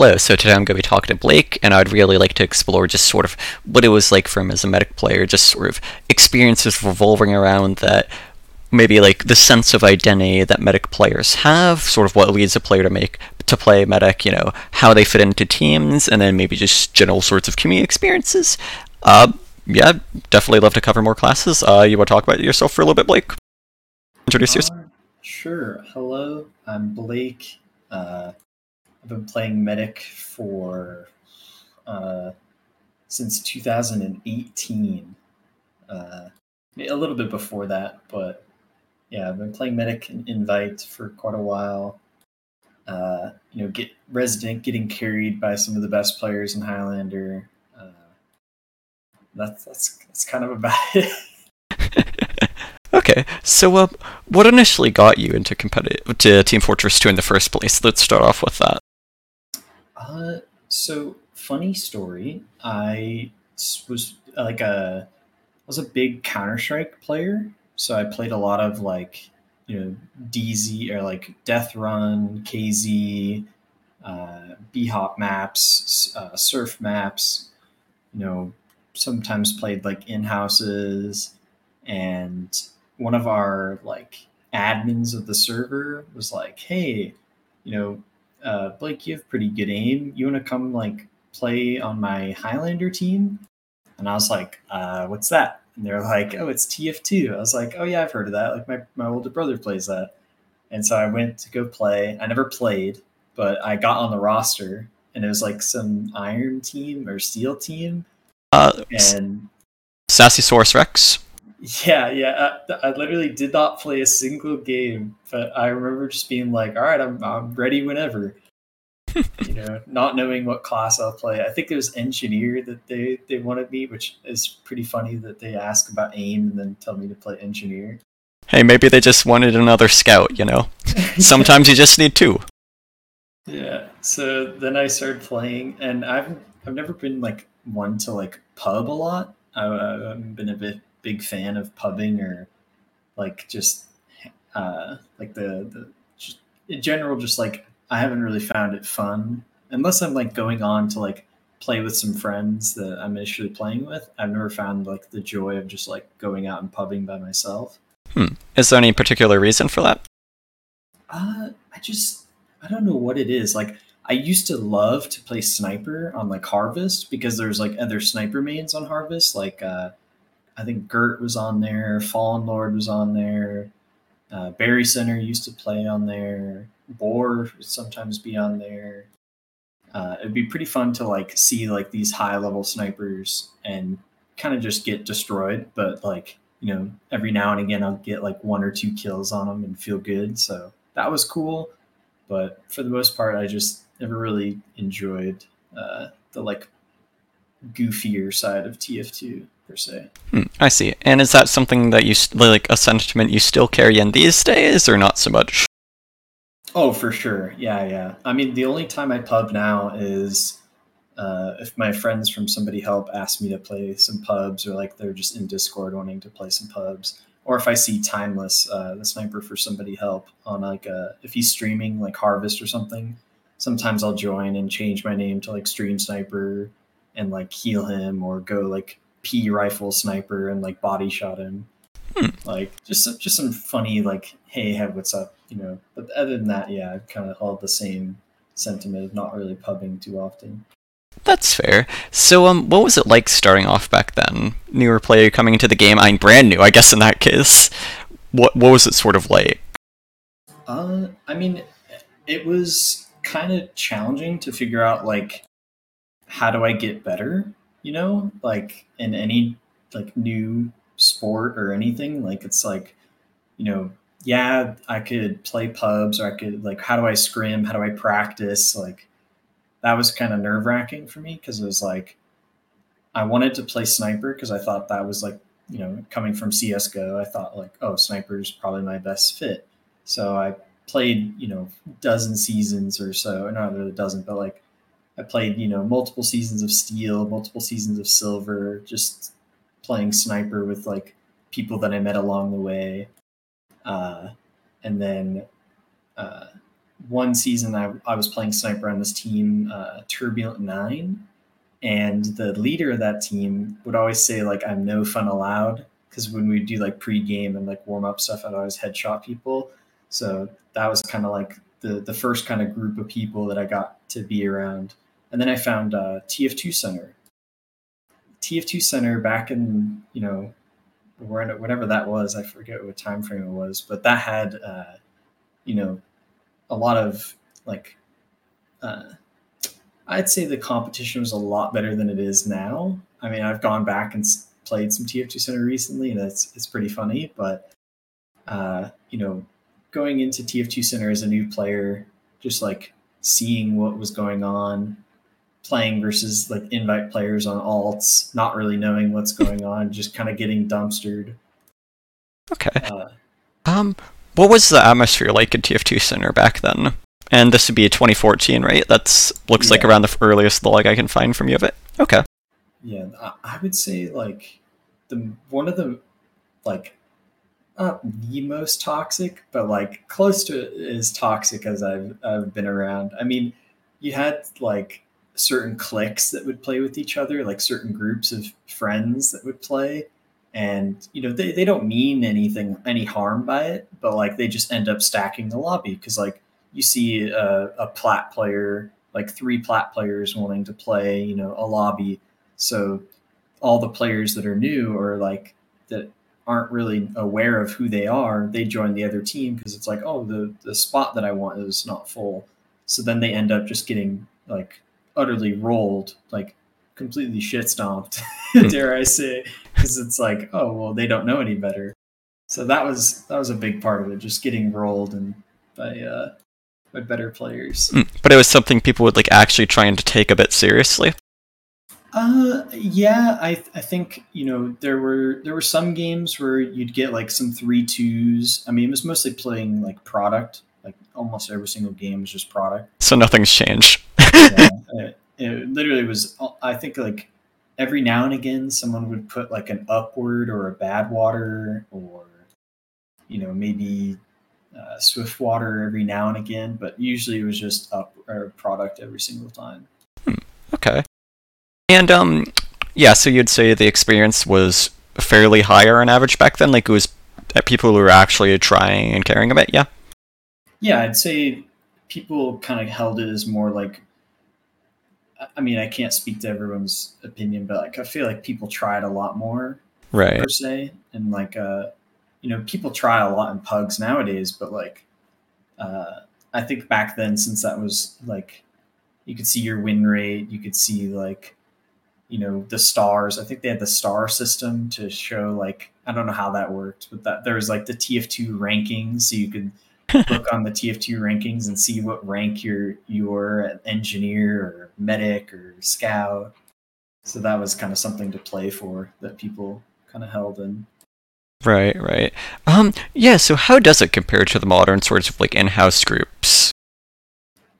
Hello, so today I'm going to be talking to Blake, and I'd really like to explore just sort of what it was like for him as a medic player, just sort of experiences revolving around that, maybe like the sense of identity that medic players have, sort of what leads a player to make to play medic, you know, how they fit into teams, and then maybe just general sorts of community experiences. Uh, yeah, definitely love to cover more classes. Uh, you want to talk about yourself for a little bit, Blake? Introduce yourself. Uh, sure. Hello, I'm Blake. Uh, I've been playing Medic for uh, since 2018. Uh, a little bit before that, but yeah, I've been playing Medic and Invite for quite a while. Uh, you know, get Resident getting carried by some of the best players in Highlander. Uh, that's that's that's kind of about it. okay, so uh, what initially got you into competitive to Team Fortress 2 in the first place? Let's start off with that. Uh, so funny story. I was like a I was a big Counter Strike player, so I played a lot of like you know DZ or like Death Run, KZ, uh, B-Hop maps, uh, Surf maps. You know, sometimes played like in houses, and one of our like admins of the server was like, "Hey, you know, uh, Blake, you have pretty good aim. You want to come like play on my Highlander team? And I was like, uh, what's that? And they're like, oh, it's TF2. I was like, oh yeah, I've heard of that. Like my, my older brother plays that. And so I went to go play. I never played, but I got on the roster and it was like some iron team or steel team. Uh, and Sassy Source Rex. Yeah, yeah. Uh, I, I, literally did not play a single game, but I remember just being like, "All right, I'm I'm ready whenever." you know, not knowing what class I'll play. I think it was engineer that they they wanted me, which is pretty funny that they ask about aim and then tell me to play engineer. Hey, maybe they just wanted another scout. You know, sometimes you just need two. Yeah. So then I started playing, and I've I've never been like one to like pub a lot. I, I've been a bit big fan of pubbing or like just uh, like the the just, in general just like I haven't really found it fun unless I'm like going on to like play with some friends that I'm initially playing with. I've never found like the joy of just like going out and pubbing by myself. Hmm. Is there any particular reason for that? Uh, I just I don't know what it is. Like I used to love to play sniper on like Harvest because there's like other sniper mains on Harvest, like uh, I think Gert was on there, Fallen Lord was on there, uh, Barry Center used to play on there, Boar would sometimes be on there. Uh, it'd be pretty fun to like see like these high level snipers and kind of just get destroyed, but like you know every now and again I'll get like one or two kills on them and feel good. So that was cool, but for the most part I just never really enjoyed uh, the like goofier side of TF2 per se. Hmm, I see. And is that something that you like a sentiment you still carry in these days, or not so much? Oh, for sure. Yeah, yeah. I mean, the only time I pub now is uh, if my friends from Somebody Help ask me to play some pubs, or like they're just in Discord wanting to play some pubs, or if I see Timeless, uh, the sniper for Somebody Help, on like a, uh, if he's streaming like Harvest or something. Sometimes I'll join and change my name to like Stream Sniper and like heal him, or go like P rifle sniper and like body shot him. Hmm. Like just just some funny like hey hey what's up you know. But other than that, yeah, I've kind of held the same sentiment of not really pubbing too often. That's fair. So, um, what was it like starting off back then? Newer player coming into the game, I'm brand new, I guess. In that case, what what was it sort of like? Uh, I mean, it was kind of challenging to figure out like how do I get better you know, like in any like new sport or anything. Like it's like, you know, yeah, I could play pubs or I could like how do I scrim? How do I practice? Like that was kind of nerve wracking for me because it was like I wanted to play sniper because I thought that was like, you know, coming from CSGO, I thought like, oh, sniper is probably my best fit. So I played, you know, dozen seasons or so, not a dozen, but like I played, you know, multiple seasons of Steel, multiple seasons of Silver, just playing Sniper with like people that I met along the way. Uh, and then uh, one season I, I was playing sniper on this team, uh, Turbulent Nine, and the leader of that team would always say like I'm no fun allowed because when we do like pre-game and like warm up stuff, I'd always headshot people. So that was kind of like the the first kind of group of people that I got to be around. And then I found uh, TF2 Center. TF2 Center back in you know whatever that was, I forget what time frame it was, but that had uh, you know a lot of like uh, I'd say the competition was a lot better than it is now. I mean, I've gone back and played some TF2 Center recently, and it's it's pretty funny. But uh, you know, going into TF2 Center as a new player, just like seeing what was going on, playing versus like invite players on alts, not really knowing what's going on, just kind of getting dumpstered. Okay. Uh, um, what was the atmosphere like in TF2 Center back then? And this would be 2014, right? That's looks yeah. like around the earliest log I can find from you of it. Okay. Yeah, I would say like the one of the like not the most toxic, but like close to as toxic as I've I've been around. I mean, you had like certain cliques that would play with each other, like certain groups of friends that would play, and you know they, they don't mean anything any harm by it but like they just end up stacking the lobby. Because like you see a, a plat player like three plat players wanting to play you know a lobby. So all the players that are new or like that aren't really aware of who they are they join the other team because it's like oh the the spot that i want is not full. So then they end up just getting like utterly rolled like completely shit stomped, hmm. dare I say, because it's like, oh well, they don't know any better. So that was that was a big part of it, just getting rolled and by uh, by better players. Hmm. But it was something people would like actually trying to take a bit seriously. Uh, yeah, I I think you know there were there were some games where you'd get like some three twos. I mean, it was mostly playing like process. Like almost every single game was just process. So nothing's changed. yeah, it literally was i think like every now and again someone would put like an upward or a bad water or you know maybe uh, swift water every now and again but usually it was just up or process every single time. Hmm. okay. And um yeah so you'd say the experience was fairly higher on average back then? Like it was people who were actually trying and caring about yeah. Yeah i'd say people kind of held it as more like I mean, I can't speak to everyone's opinion, but like I feel like people tried a lot more, right? Per se, and like uh, you know, people try a lot in pugs nowadays, but like uh, I think back then, since that was like you could see your win rate, you could see like you know the stars. I think they had the star system to show like I don't know how that worked, but that there was like the TF2 rankings, so you could look on the TF2 rankings and see what rank you're you're an engineer or medic or scout. So that was kind of something to play for that people kind of held in. Right, right. Um, yeah. So how does it compare to the modern sorts of like in-house groups?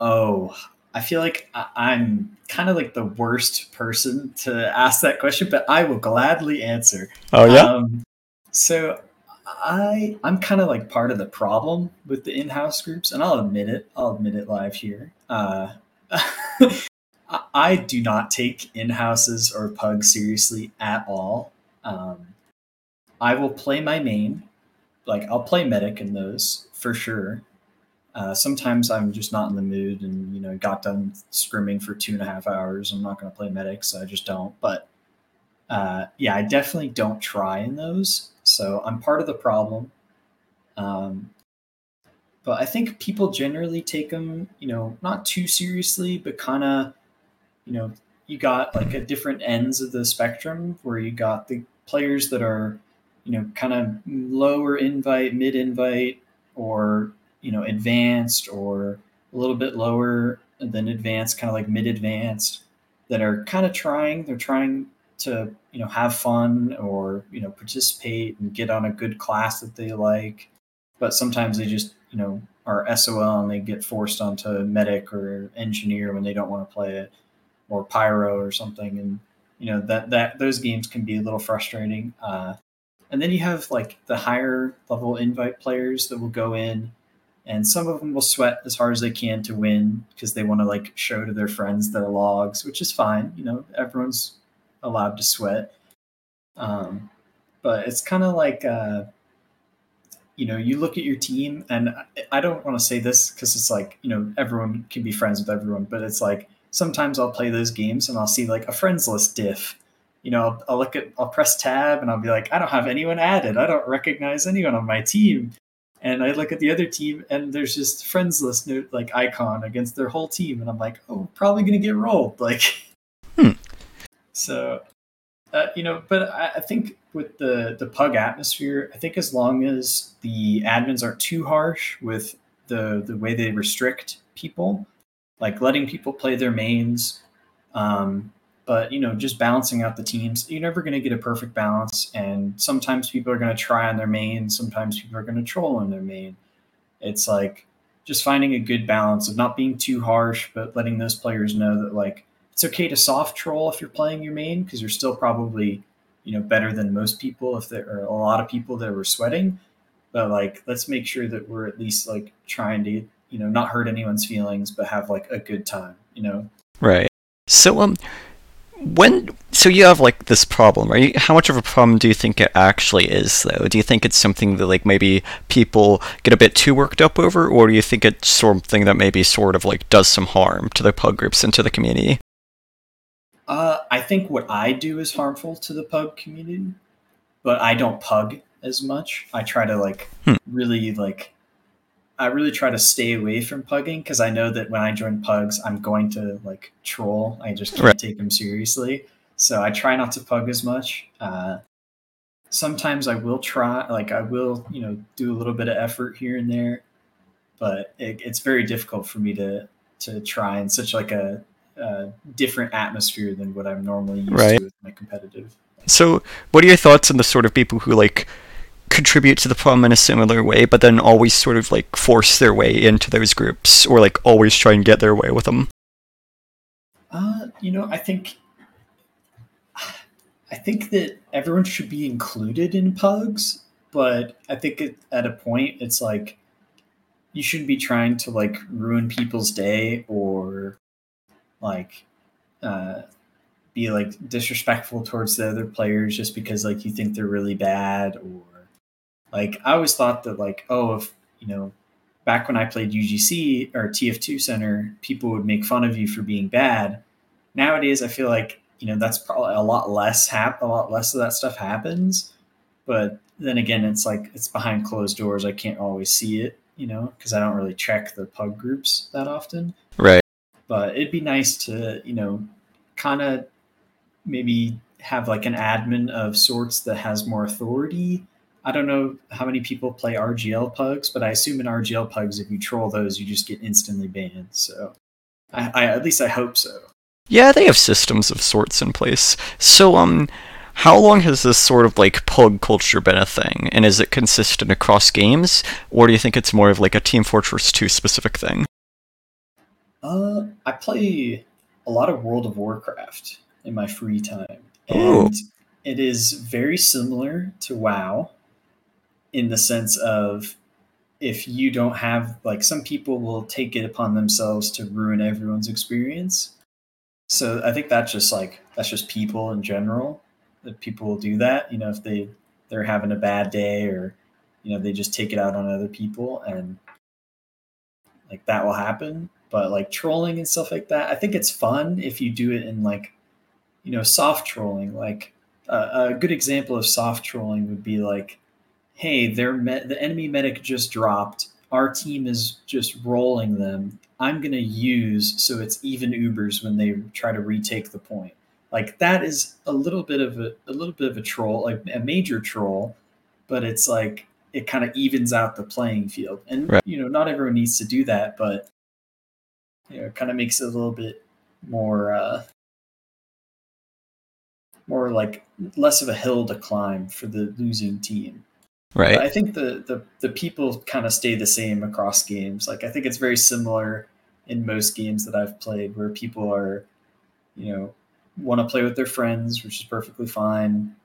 Oh, I feel like I'm kind of like the worst person to ask that question, but I will gladly answer. Oh yeah. Um, so I I'm kind of like part of the problem with the in-house groups, and I'll admit it. I'll admit it live here. Uh, I do not take in-houses or pugs seriously at all. Um, I will play my main, like I'll play medic in those for sure. Uh, sometimes I'm just not in the mood, and you know, got done scrimming for two and a half hours. I'm not going to play medic, so I just don't. But uh, yeah, I definitely don't try in those. So I'm part of the problem. Um, but I think people generally take them, you know, not too seriously, but kind of, you know, you got like at different ends of the spectrum where you got the players that are, you know, kind of lower invite, mid invite, or, you know, advanced or a little bit lower than advanced, kind of like mid advanced, that are kind of trying. They're trying to you know have fun or you know participate and get on a good class that they like but sometimes they just you know are sol and they get forced onto medic or engineer when they don't want to play it or pyro or something and you know that that those games can be a little frustrating uh, and then you have like the higher level invite players that will go in and some of them will sweat as hard as they can to win because they want to like show to their friends their logs, which is fine. You know, everyone's allowed to sweat. Um, but it's kind of like, uh, you know, you look at your team, and I don't want to say this because it's like, you know, everyone can be friends with everyone, but it's like sometimes I'll play those games and I'll see like a friends list diff. You know, I'll, I'll look at, I'll press tab and I'll be like, I don't have anyone added. I don't recognize anyone on my team and I look at the other team, and there's just friends list note like icon against their whole team, and I'm like, oh, probably gonna get rolled. Like. So, uh, you know, but I, I, think with the the pug atmosphere, I think as long as the admins aren't too harsh with the the way they restrict people, like letting people play their mains, um, but you know just balancing out the teams you're never going to get a perfect balance and sometimes people are going to try on their main sometimes people are going to troll on their main. It's like just finding a good balance of not being too harsh but letting those players know that like it's okay to soft troll if you're playing your main because you're still probably you know better than most people if there are a lot of people that were sweating. But like let's make sure that we're at least like trying to you know not hurt anyone's feelings but have like a good time you know? Right. So um when so you have like this problem right? How much of a problem do you think it actually is though? Do you think it's something that like maybe people get a bit too worked up over or do you think it's something that maybe sort of like does some harm to the pug groups and to the community uh, i think what i do is harmful to the pug community but i don't pug as much i try to like hmm. really like I really try to stay away from pugging because I know that when I join pugs, I'm going to like troll. I just can't right. take them seriously. So I try not to pug as much. Uh, sometimes I will try, like I will, you know, do a little bit of effort here and there, but it, it's very difficult for me to to try in such like a, a different atmosphere than what I'm normally used right. to with my competitive. So, what are your thoughts on the sort of people who like? contribute to the problem in a similar way, but then always sort of like force their way into those groups or like always try and get their way with them? Uh, you know, I think I think that everyone should be included in pugs, but I think it, at a point it's like you shouldn't be trying to like ruin people's day or like uh, be like disrespectful towards the other players just because like you think they're really bad or like I always thought that like, oh, if you know, back when I played UGC or TF2 Center, people would make fun of you for being bad. Nowadays, I feel like you know that's probably a lot less hap- a lot less of that stuff happens. But then again, it's like it's behind closed doors. I can't always see it, you know, because I don't really check the pug groups that often. Right. But it'd be nice to, you know, kind of maybe have like an admin of sorts that has more authority I don't know how many people play RGL pugs, but I assume in RGL pugs, if you troll those, you just get instantly banned. So, I, I at least I hope so. Yeah, they have systems of sorts in place. So, um, how long has this sort of like pug culture been a thing, and is it consistent across games, or do you think it's more of like a Team Fortress 2 specific thing? Uh, I play a lot of World of Warcraft in my free time, and Ooh. it is very similar to WoW in the sense of if you don't have like some people will take it upon themselves to ruin everyone's experience so i think that's just like that's just people in general that people will do that you know if they they're having a bad day or you know they just take it out on other people and like that will happen but like trolling and stuff like that i think it's fun if you do it in like you know soft trolling like uh, a good example of soft trolling would be like hey, their me- the enemy medic just dropped. Our team is just rolling them. I'm gonna use so it's even Ubers when they try to retake the point. Like that is a little bit of a, a little bit of a troll, like a major troll, but it's like it kind of evens out the playing field. And right. you know, not everyone needs to do that, but you know, it kind of makes it a little bit more uh more like less of a hill to climb for the losing team. Right. But I think the, the the people kind of stay the same across games. Like I think it's very similar in most games that I've played where people are, you know, want to play with their friends, which is perfectly fine.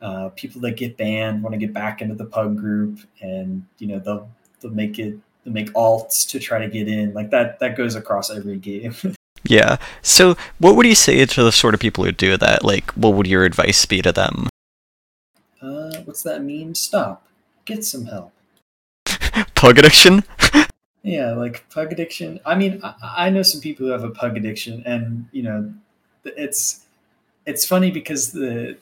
Uh, people that get banned want to get back into the pug group, and you know they'll they'll make it make alts to try to get in. Like that that goes across every game. yeah. So what would you say to the sort of people who do that? Like what would your advice be to them? Uh, what's that mean? Stop. Get some help. Pug addiction? yeah, like pug addiction. I mean, I, I know some people who have a pug addiction, and you know, it's it's funny because the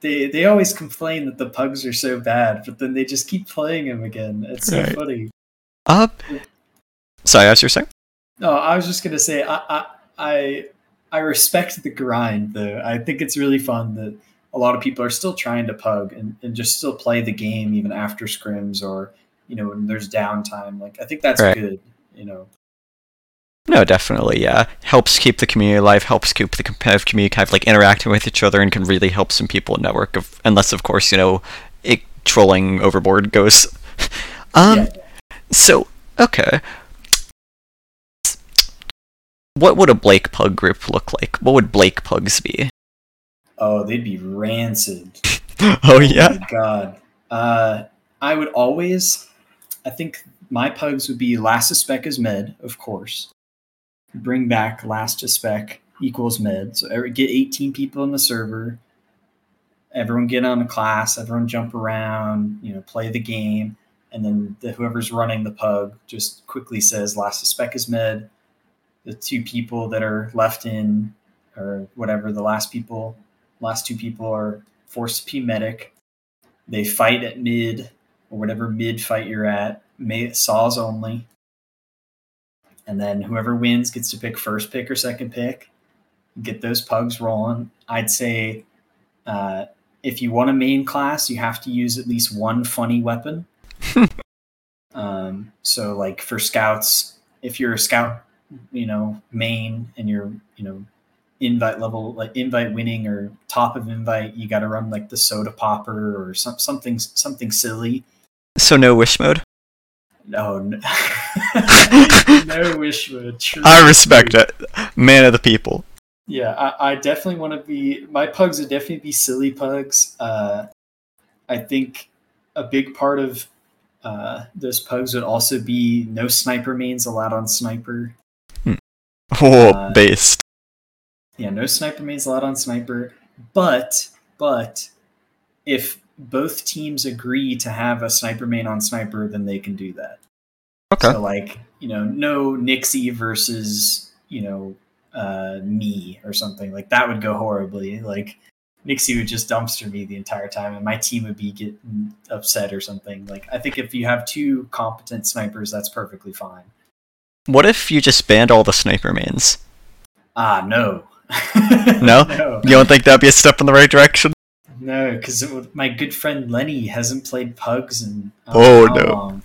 they they always complain that the pugs are so bad, but then they just keep playing them again. It's so Right. funny. Uh, sorry, as you're saying? No, I was just gonna say I, I I I respect the grind though. I think it's really fun that a lot of people are still trying to pug and, and just still play the game even after scrims or you know when there's downtime. Like I think that's Right. good. You know. No, definitely, yeah. Helps keep the community alive, helps keep the competitive community kind of like interacting with each other and can really help some people network of unless of course, you know, it trolling overboard goes. um yeah. So okay. What would a Blake Pug group look like? What would Blake Pugs be? Oh, they'd be rancid. oh yeah. my god. Uh, I would always. I think my pugs would be last to spec is med, of course. Bring back last to spec equals med. So every, get 18 people in the server. Everyone get on a class. Everyone jump around. You know, play the game, and then the, whoever's running the pug just quickly says last spec is med. The two people that are left in, or whatever, the last people, last two people are forced to be medic. They fight at mid or whatever mid fight you're at. May, saws only. And then whoever wins gets to pick first pick or second pick. Get those pugs rolling. I'd say uh, if you want a main class, you have to use at least one funny weapon. um, so, like for scouts, if you're a scout, you know, main and you're, you know, invite level like invite winning or top of invite you got to run like the soda popper or some, something something silly So no wish mode? no no, no wish mode true. I respect it. Man of the people. yeah i, I definitely want to be my pugs would definitely be silly pugs uh, i think a big part of uh, those pugs would also be no sniper mains allowed on sniper Oh, Uh, based. yeah, no sniper mains allowed on sniper. But but if both teams agree to have a sniper main on sniper, then they can do that. Okay. So like you know, no Nixie versus you know uh, me or something like that would go horribly. Like Nixie would just dumpster me the entire time, and my team would be getting upset or something. Like I think if you have two competent snipers, that's perfectly fine. What if you just banned all the sniper mains? Ah, no. No? no. You don't think that'd be a step in the right direction? No, because my good friend Lenny hasn't played Pugs in uh, Oh, how no. long.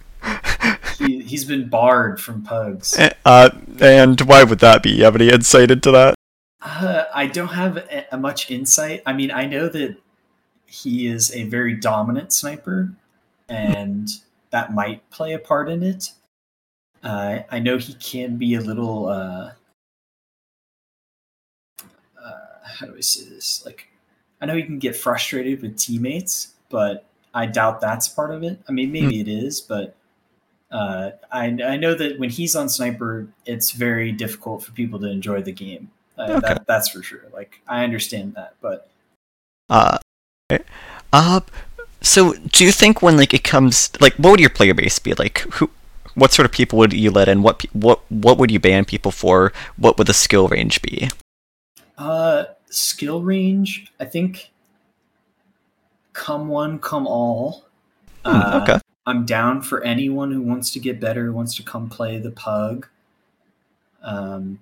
He, he's been barred from Pugs. Eh, Uh, and why would that be? You have any insight into that? Uh, I don't have a, a much insight. I mean, I know that he is a very dominant sniper, and that might play a part in it. Uh, I know he can be a little. Uh, uh, how do I say this? Like, I know he can get frustrated with teammates, but I doubt that's part of it. I mean, maybe it is, but uh, I, I know that when he's on sniper, it's very difficult for people to enjoy the game. Okay. that, that's for sure. Like, I understand that, but Uh, uh, so do you think when like it comes like what would your player base be like? Who, what sort of people would you let in? What what what would you ban people for? What would the skill range be? Uh, skill range, I think. Come one, come all. Hmm, Uh, okay. I'm down for anyone who wants to get better, wants to come play the pug. Um,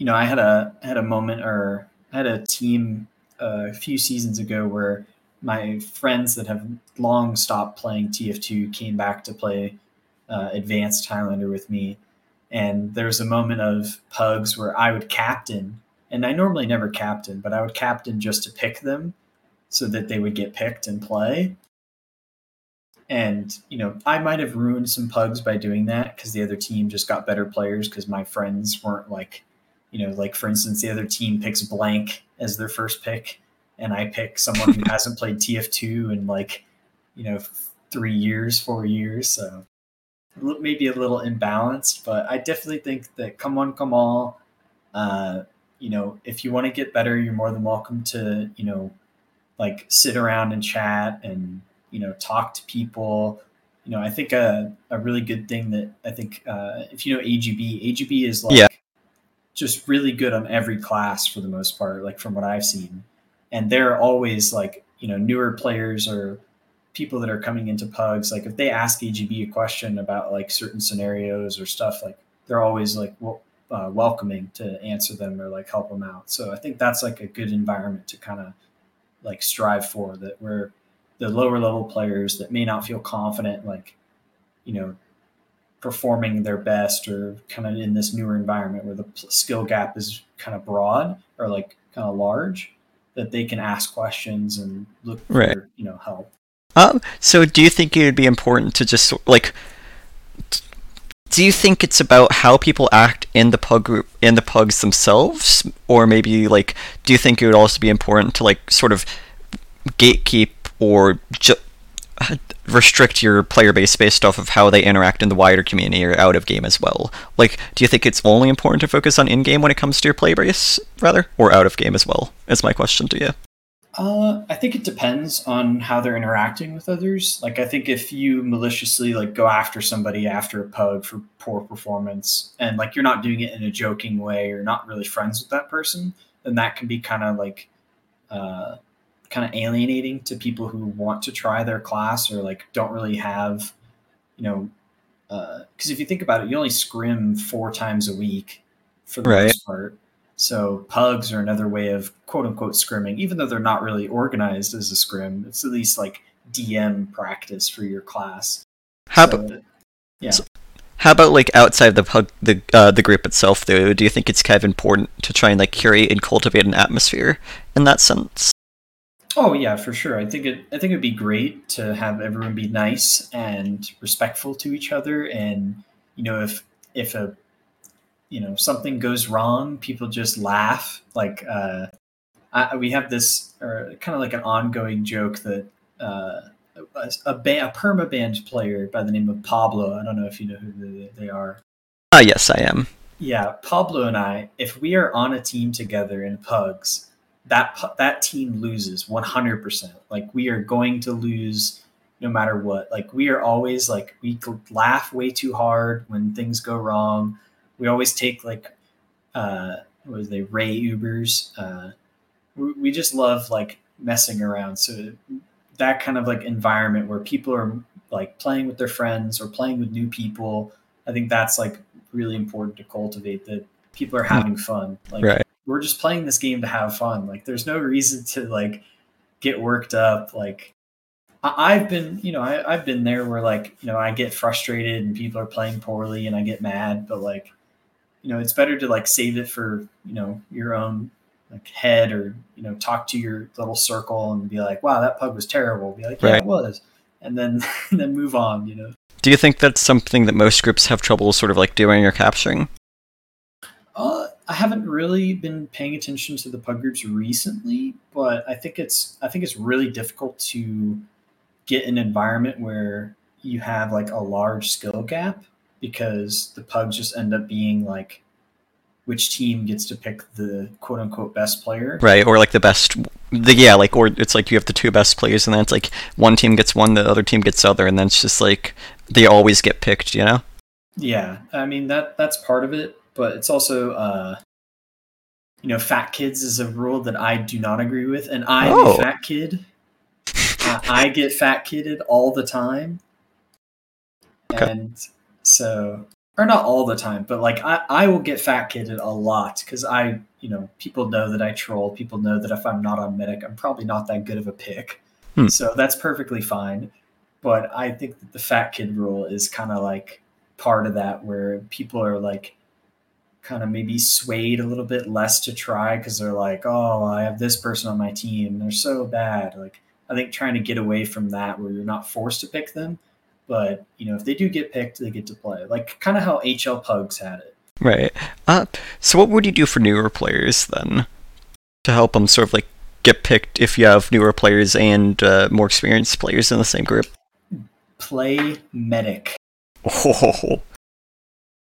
you know, I had a had a moment, or I had a team uh, a few seasons ago where my friends that have long stopped playing TF2 came back to play uh, Advanced Highlander with me, and there was a moment of pugs where I would captain, and I normally never captain, but I would captain just to pick them, so that they would get picked and play. And you know i might have ruined some pugs by doing that because the other team just got better players because my friends weren't like you know like for instance the other team picks blank as their first pick and i pick someone who hasn't played tf2 in like you know three years four years so maybe a little imbalanced, but I definitely think that come on, come all. Uh, you know, if you want to get better, you're more than welcome to, you know, like sit around and chat and, you know, talk to people. You know, I think a, a really good thing that I think, uh, if you know AGB, AGB is like Yeah. Just really good on every class for the most part, like from what I've seen. And they're always like, you know, newer players or people that are coming into pugs like if they ask agb a question about like certain scenarios or stuff like they're always like well, uh, welcoming to answer them or like help them out so i think that's like a good environment to kind of like strive for that where the lower level players that may not feel confident like you know performing their best or kind of in this newer environment where the skill gap is kind of broad or like kind of large that they can ask questions and look for Right. you know help Um, so do you think it would be important to just like do you think it's about how people act in the pug group in the pugs themselves or maybe like do you think it would also be important to like sort of gatekeep or ju- restrict your player base based off of how they interact in the wider community or out of game as well like do you think it's only important to focus on in game when it comes to your player base rather or out of game as well is my question to you Uh, I think it depends on how they're interacting with others. Like, I think if you maliciously like go after somebody after a pug for poor performance, and like you're not doing it in a joking way or not really friends with that person, then that can be kind of like, uh, kind of alienating to people who want to try their class or like don't really have, you know, because if you think about it, you only scrim four times a week for the Right. most part. So pugs are another way of quote unquote scrimming, even though they're not really organized as a scrim. It's at least like DM practice for your class. how So, about yeah. so- How about like outside the pug, the uh, the group itself though? Do you think it's kind of important to try and like curate and cultivate an atmosphere in that sense? Oh yeah, for sure. I think it. I think it'd be great to have everyone be nice and respectful to each other, and you know, if if a you know something goes wrong, people just laugh. Like uh, I, we have this, or kind of like an ongoing joke that uh, a a, ba- a perma banned player by the name of Pablo. I don't know if you know who they, they are. Ah, yes, I am. Yeah, Pablo and I, if we are on a team together in pugs, that that team loses 100%. Like we are going to lose no matter what. Like we are always like we laugh way too hard when things go wrong. We always take like uh what was they Ray Ubers. Uh we, we just love like messing around. So that kind of like environment where people are like playing with their friends or playing with new people, I think that's like really important to cultivate that people are having fun. Like Right. We're just playing this game to have fun. Like there's no reason to like get worked up. Like I- I've been, you know, I, I've been there where like, you know, I get frustrated and people are playing poorly and I get mad, but like, you know, it's better to like save it for, you know, your own like head or, you know, talk to your little circle and be like, wow, that pug was terrible. Be like, yeah, Right. it was. And then, and then move on, you know? Do you think that's something that most groups have trouble sort of like doing or capturing? I haven't really been paying attention to the pug groups recently, but I think it's I think it's really difficult to get an environment where you have like a large skill gap because the pugs just end up being like which team gets to pick the quote unquote best player. Right, or like the best, the yeah, like or it's like you have the two best players, and then it's like one team gets one, the other team gets the other, and then it's just like they always get picked, you know? Yeah, I mean that that's part of it, but it's also uh you know, fat kids is a rule that I do not agree with, and I'm Oh. a fat kid. uh, I get fat kidded all the time, Okay. and so or not all the time, but like I I will get fat kidded a lot because I you know people know that I troll. People know that if I'm not on medic, I'm probably not that good of a pick, Hmm. so that's perfectly fine. But I think that the fat kid rule is kind of like part of that where people are like kind of maybe swayed a little bit less to try because they're like, oh, I have this person on my team. They're so bad. Like, I think trying to get away from that where you're not forced to pick them. But, you know, if they do get picked, they get to play. Like, kind of how HL Pugs had it. Right. Uh, so what would you do for newer players then, to help them sort of like get picked if you have newer players and uh, more experienced players in the same group? Play medic. Oh,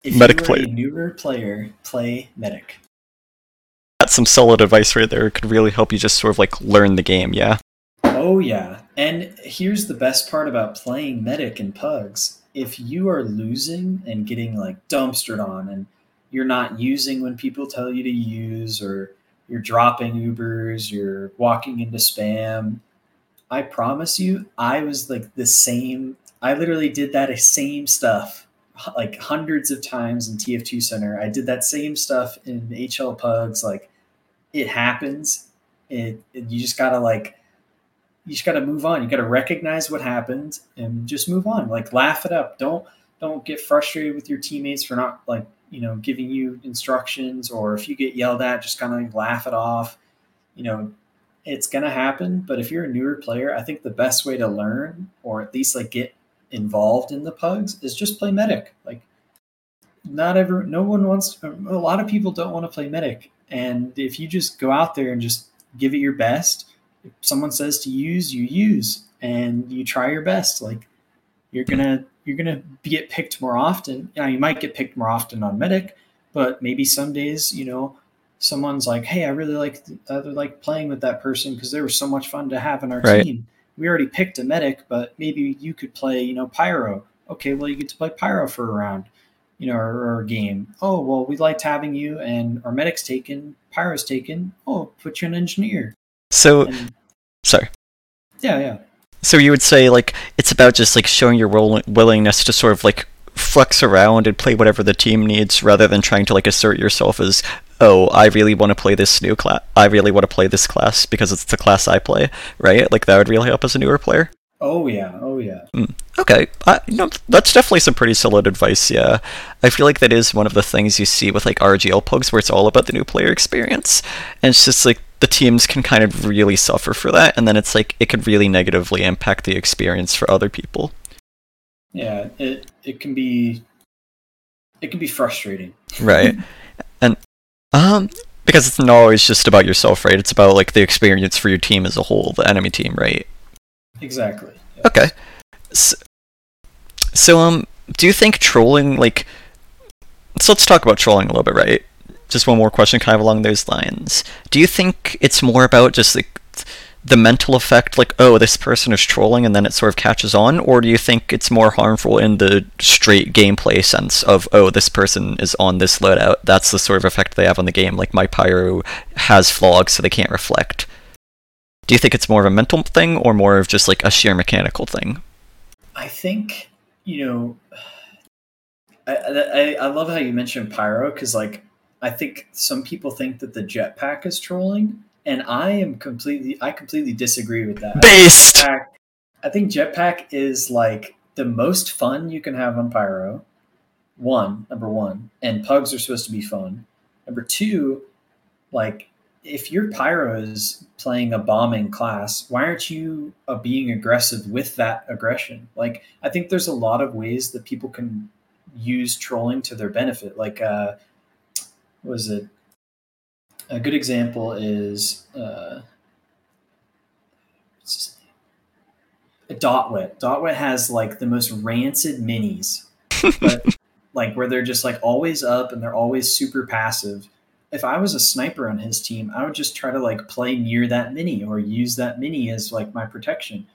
If Medic you are player. a newer player, play medic. that's some solid advice right there. It could really help you just sort of like learn the game. Yeah. Oh yeah. And here's the best part about playing medic in pugs. If you are losing and getting like dumpstered on and you're not using when people tell you to use or you're dropping Ubers, you're walking into spam, I promise you, I was like the same. I literally did that same stuff like hundreds of times in TF2 Center. I did that same stuff in HL Pugs. Like it happens. It, it you just gotta like you just gotta move on. You gotta recognize what happened and just move on. Like laugh it up. Don't don't get frustrated with your teammates for not like you know giving you instructions or if you get yelled at, just kind of like laugh it off. You know, it's gonna happen. But if you're a newer player, I think the best way to learn or at least like get involved in the pugs is just play medic. Like not every no one wants a lot of people don't want to play medic. And if you just go out there and just give it your best, if someone says to use, you use and you try your best. Like you're gonna you're gonna get picked more often. You, know, you might get picked more often on medic, but maybe some days, you know, someone's like, "Hey, I really like I really like playing with that person because they were so much fun to have in our Right. team. We already picked a medic, but maybe you could play, you know, pyro. Okay, well, you get to play pyro for a round, you know, or, or a game. Oh, well, we liked having you, and our medic's taken, pyro's taken. Oh, put you an engineer. So And sorry. yeah, yeah, So you would say like it's about just like showing your will- willingness to sort of like flex around and play whatever the team needs rather than trying to like assert yourself as oh I really want to play this new class I really want to play this class because it's the class I play right? Like that would really help as a newer player. Oh yeah, oh yeah. Hmm. okay. I, you know that's definitely some pretty solid advice yeah. I feel like that is one of the things you see with like RGL pugs where it's all about the new player experience. And it's just like the teams can kind of really suffer for that and then it's like it could really negatively impact the experience for other people. Yeah, it it can be it can be frustrating. right um because it's not always just about yourself right it's about like the experience for your team as a whole the enemy team right Exactly. Yeah. okay so, so um do you think trolling like so let's talk about trolling a little bit right just one more question kind of along those lines do you think it's more about just like the mental effect like oh this person is trolling and then it sort of catches on? Or do you think it's more harmful in the straight gameplay sense of oh this person is on this loadout? That's the sort of effect they have on the game like my pyro has flaws so they can't reflect. Do you think it's more of a mental thing or more of just like a sheer mechanical thing? I think you know. I I, I love how you mentioned pyro because like I think some people think that the jetpack is trolling, and I am completely I completely disagree with that. based Jetpack, I think jetpack is like the most fun you can have on pyro. One number one, and pugs are supposed to be fun. Number two, like if your pyro is playing a bombing class, why aren't you uh, being aggressive with that aggression? Like, I think there's a lot of ways that people can use trolling to their benefit. Like, uh, was it? A good example is uh? Dotwet. Dotwet has like the most rancid minis, but like where they're just like always up and they're always super passive if I was a sniper on his team, I would just try to like play near that mini or use that mini as like my protection.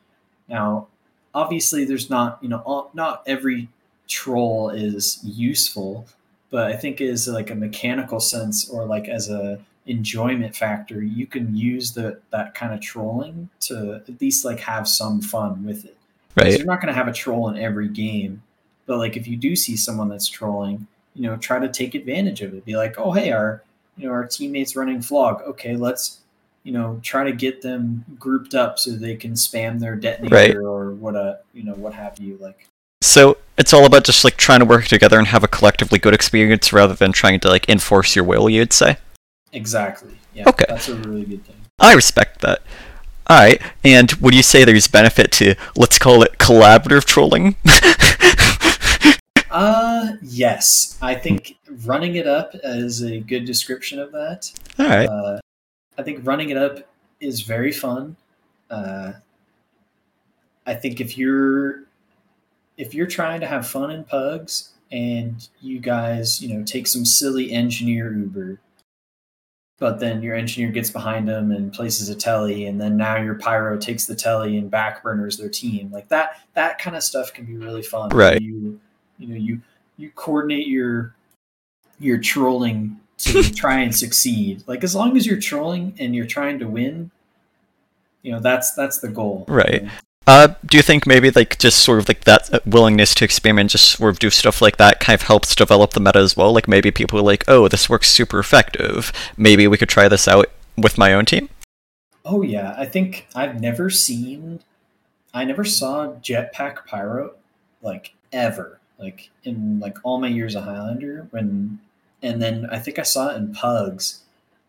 Now, obviously, there's not you know all, not every troll is useful, but I think is like a mechanical sense or like as a enjoyment factor, you can use the that kind of trolling to at least like have some fun with it. right You're not going to have a troll in every game, but like if you do see someone that's trolling, you know, try to take advantage of it. Be like, oh hey, our you know our teammates running flog. Okay, let's you know try to get them grouped up so they can spam their detonator Right. or what a you know what have you. Like so it's all about just like trying to work together and have a collectively good experience rather than trying to like enforce your will you'd say exactly. Yeah. Okay. That's a really good thing. i respect that all right and would you say there's benefit to let's call it collaborative trolling Uh yes, I think running it up is a good description of that. all right Uh, I think running it up is very fun. Uh, I think if you're if you're trying to have fun in pugs and you guys, you know, take some silly engineer Uber, but then your engineer gets behind them and places a telly, and then now your pyro takes the telly and backburners their team. Like that, that kind of stuff can be really fun. Right. You, you know, you you coordinate your your trolling to try and succeed. Like as long as you're trolling and you're trying to win, you know that's that's the goal. Right. Uh, do you think maybe like just sort of like that uh, willingness to experiment, just sort of do stuff like that, kind of helps develop the meta as well? Like maybe people are like, "Oh, this works super effective. Maybe we could try this out with my own team." Oh yeah, I think I've never seen, I never saw Jetpack Pyro like ever, like in like all my years of Highlander. When and then I think I saw it in Pugs,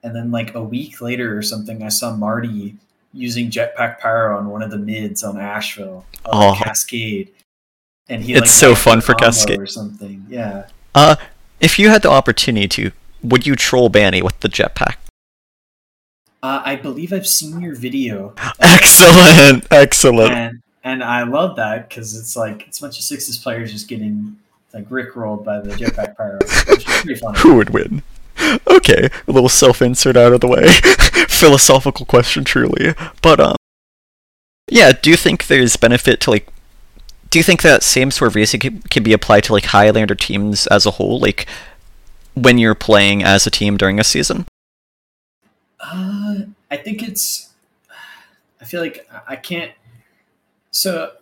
and then like a week later or something, I saw Marty using Jetpack Pyro on one of the mids on Ashville, on Oh. Cascade, and he It's like, so fun for Cascade. or something. Yeah. Uh, if you had the opportunity to, would you troll Banny with the jetpack? Uh, I believe I've seen your video. Excellent, excellent. and and I love that because it's like it's a bunch of sixes players just getting like rickrolled by the jetpack pyro, which is pretty funny. Who would win? Okay, a little self-insert out of the way. Philosophical question, truly. But um, yeah. Do you think there's benefit to like? Do you think that same sort of reason can, can be applied to like Highlander teams as a whole? Like when you're playing as a team during a season? Uh, I think it's. I feel like I can't. So,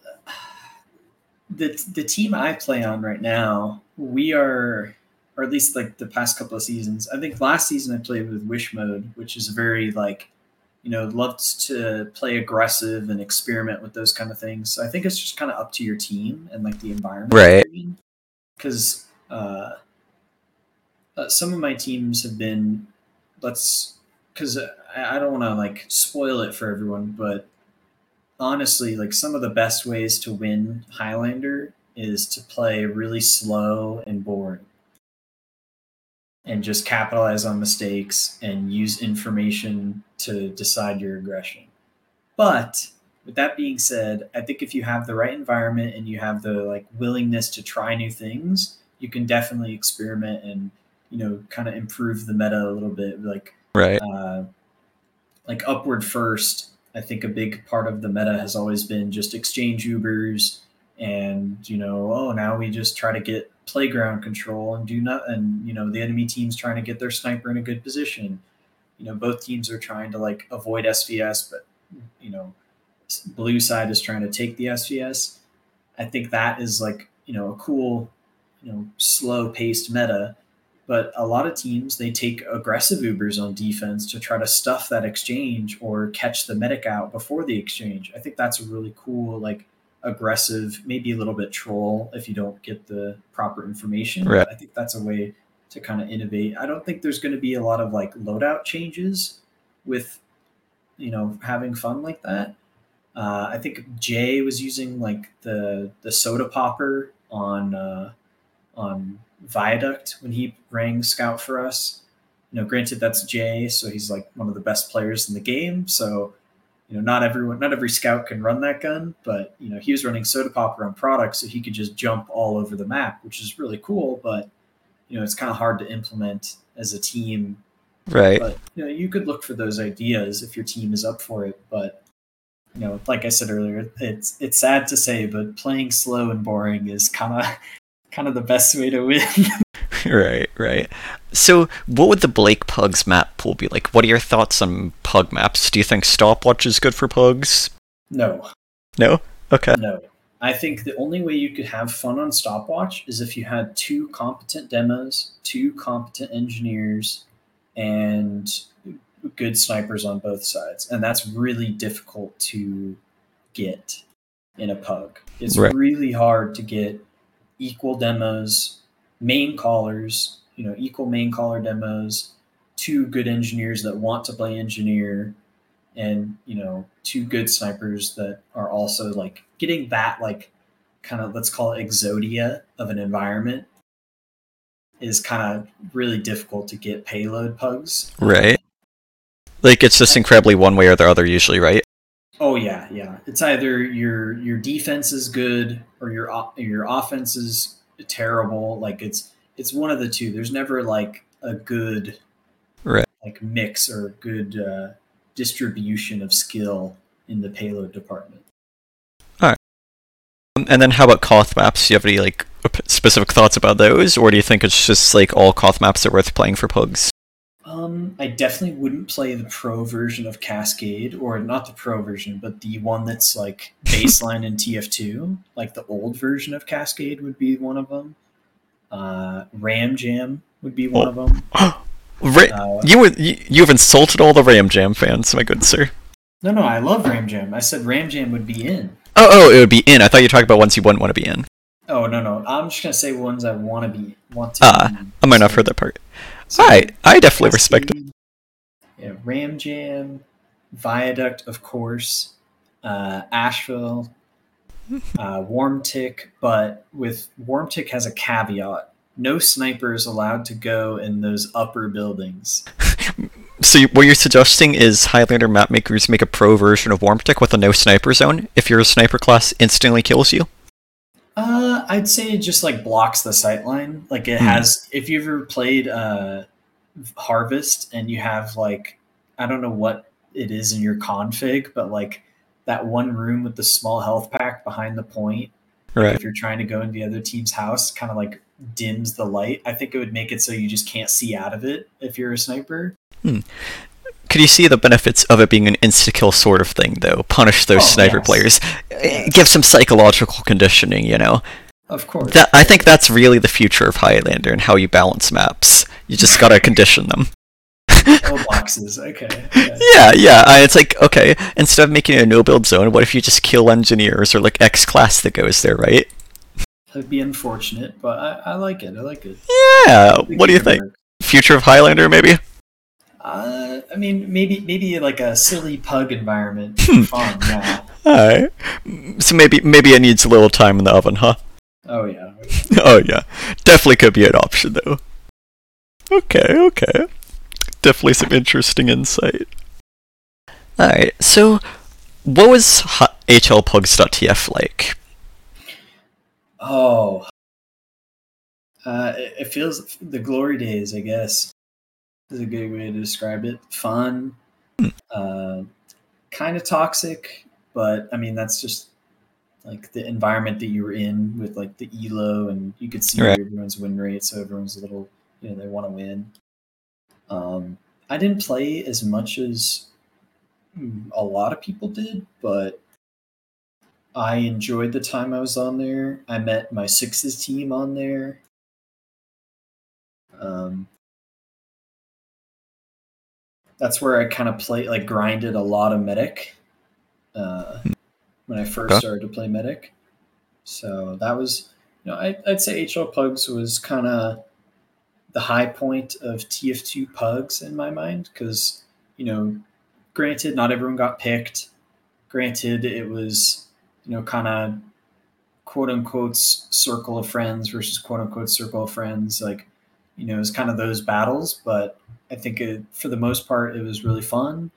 the the team I play on right now, we are, or at least like the past couple of seasons. I think last season I played with Wish Mode, which is very like, you know, loves to play aggressive and experiment with those kind of things. So I think it's just kind of up to your team and like the environment, Right. Because uh, uh, some of my teams have been, let's because I I don't want to like spoil it for everyone, but honestly, like some of the best ways to win Highlander is to play really slow and boring and just capitalize on mistakes and use information to decide your aggression. But with that being said, I think if you have the right environment and you have the like willingness to try new things, you can definitely experiment and you know kind of improve the meta a little bit like Right. uh, like upward first. I think a big part of the meta has always been just exchange Ubers and you know oh now we just try to get playground control and do not and you know the enemy team's trying to get their sniper in a good position. You know both teams are trying to like avoid SVS, but you know blue side is trying to take the SVS. I think that is like you know a cool you know slow paced meta but a lot of teams they take aggressive ubers on defense to try to stuff that exchange or catch the medic out before the exchange i think that's a really cool like aggressive maybe a little bit troll if you don't get the proper information Right. i think that's a way to kind of innovate i don't think there's going to be a lot of like loadout changes with you know having fun like that uh, i think jay was using like the the soda popper on uh, on Viaduct when he rang scout for us. You know, granted that's Jay, so he's like one of the best players in the game. So, you know, not everyone, not every scout can run that gun, but you know, he was running Soda Popper on product, so he could just jump all over the map, which is really cool. But you know, it's kind of hard to implement as a team. Right. But you know, you could look for those ideas if your team is up for it. But you know, like I said earlier, it's it's sad to say, but playing slow and boring is kind of kind of the best way to win. Right, right. So, what would the Blake Pugs map pool be like? What are your thoughts on pug maps? Do you think stopwatch is good for pugs? no, No? Okay. no. I think the only way you could have fun on stopwatch is if you had two competent demos, two competent engineers, and good snipers on both sides. And that's really difficult to get in a pug. It's Right. really hard to get equal demos, main callers, you know, equal main caller demos, two good engineers that want to play engineer, and you know, two good snipers that are also like getting that like kind of let's call it exodia of an environment is kind of really difficult to get payload pugs. Right. Like, it's just incredibly one way or the other, usually, right? Oh yeah, yeah. It's either your your defense is good or your your offense is terrible. Like it's it's one of the two. There's never like a good Right. like mix or good uh, distribution of skill in the payload department. Um, And then how about Koth maps? Do you have any like specific thoughts about those, or do you think it's just like all Koth maps are worth playing for pugs? Um, I definitely wouldn't play the pro version of Cascade, or not the pro version, but the one that's like baseline in TF2. Like the old version of Cascade would be one of them. Uh, Ram Jam would be one of them. Ra- Uh, you, would- you you have insulted all the Ram Jam fans, my good sir. no, no, I love Ram Jam. I said Ram Jam would be in. Oh, oh, it would be in. I thought you were talking about ones you wouldn't want to be in. Oh no, no, I'm just gonna say ones I want to be want to. Ah, be in. I might not have heard that part. So I I definitely respect it. Yeah, Ram Jam, Viaduct, of course, uh, Ashville, uh, Warmtic, but with Warmtic has a caveat. No sniper is allowed to go in those upper buildings. So what you're suggesting is Highlander map makers make a pro version of Warmtic with a no sniper zone. If your sniper class instantly kills you. Uh, I'd say it just like blocks the sight line. Like it Hmm. has. If you've ever played uh, Harvest and you have like, I don't know what it is in your config, but like that one room with the small health pack behind the point. Right. If you're trying to go into the other team's house, kind of like dims the light. I think it would make it so you just can't see out of it if you're a sniper. Could you see the benefits of it being an insta kill sort of thing, though? Punish those Oh, sniper yes. players. Yes. Give some psychological conditioning, you know? Of course. That I think that's really the future of Highlander and how you balance maps. You just gotta condition them. Oh, boxes. Okay. Yeah. Yeah, yeah. I, it's like, okay, instead of making a no build zone, what if you just kill engineers or like X class that goes there, right? That'd be unfortunate, but I, I like it. I like it. Yeah. What do you think? work. Future of Highlander, maybe? Uh, I mean, maybe maybe like a silly pug environment. Hmm. Fun, yeah. Alright. So maybe maybe it needs a little time in the oven, huh? Oh yeah. oh yeah, definitely could be an option though. Okay, okay, definitely some interesting insight. All right, so what was hlpugs.tf like? Oh. Uh, it feels the glory days, I guess. Is a good way to describe it. Fun, uh, kind of toxic, but I mean that's just like the environment that you were in with like the elo, and you could see Right. everyone's win rate, so everyone's a little, you know, they want to win. Um, I didn't play as much as mm, a lot of people did, but I enjoyed the time I was on there. I met my sixes team on there. Um, that's where I kind of play like grinded a lot of medic uh, when I first Okay. started to play medic. So that was, you know, I, I'd say HL Pugs was kind of the high point of TF2 Pugs in my mind because, you know, granted, not everyone got picked. Granted, it was, you know, kind of quote unquote circle of friends versus quote unquote circle of friends. Like, you know, it was kind of those battles, but I think it, for the most part, it was really fun,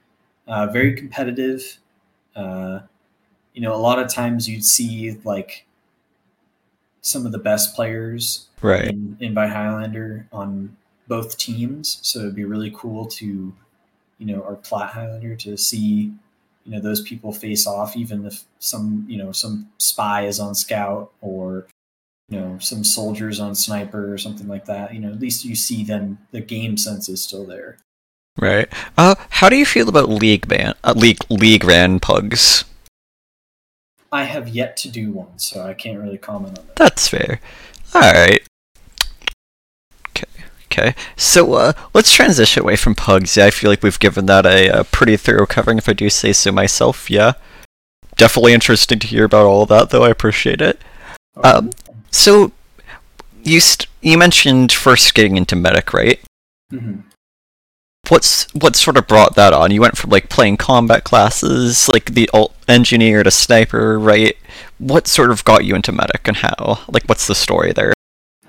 uh, very competitive. Uh, you know, a lot of times you'd see like some of the best players Right. in, in by Highlander on both teams. So it'd be really cool to, you know, our Plat Highlander to see, you know, those people face off, even if some, you know, some spy is on scout or, you know, some soldiers on sniper or something like that. You know, at least you see them, the game sense is still there. Right. Uh, how do you feel about league ban, uh, league league ran pugs? I have yet to do one, so I can't really comment on that. That's fair. All right. Okay. Okay. So uh, let's transition away from pugs. Yeah, I feel like we've given that a, a pretty thorough covering, if I do say so myself. Yeah. Definitely interesting to hear about all of that, though. I appreciate it. Um, So you st- you mentioned first getting into medic, right? Mm-hmm. What's what sort of brought that on? You went from like playing combat classes, like the alt engineer to sniper, right? What sort of got you into medic and how? Like, what's the story there?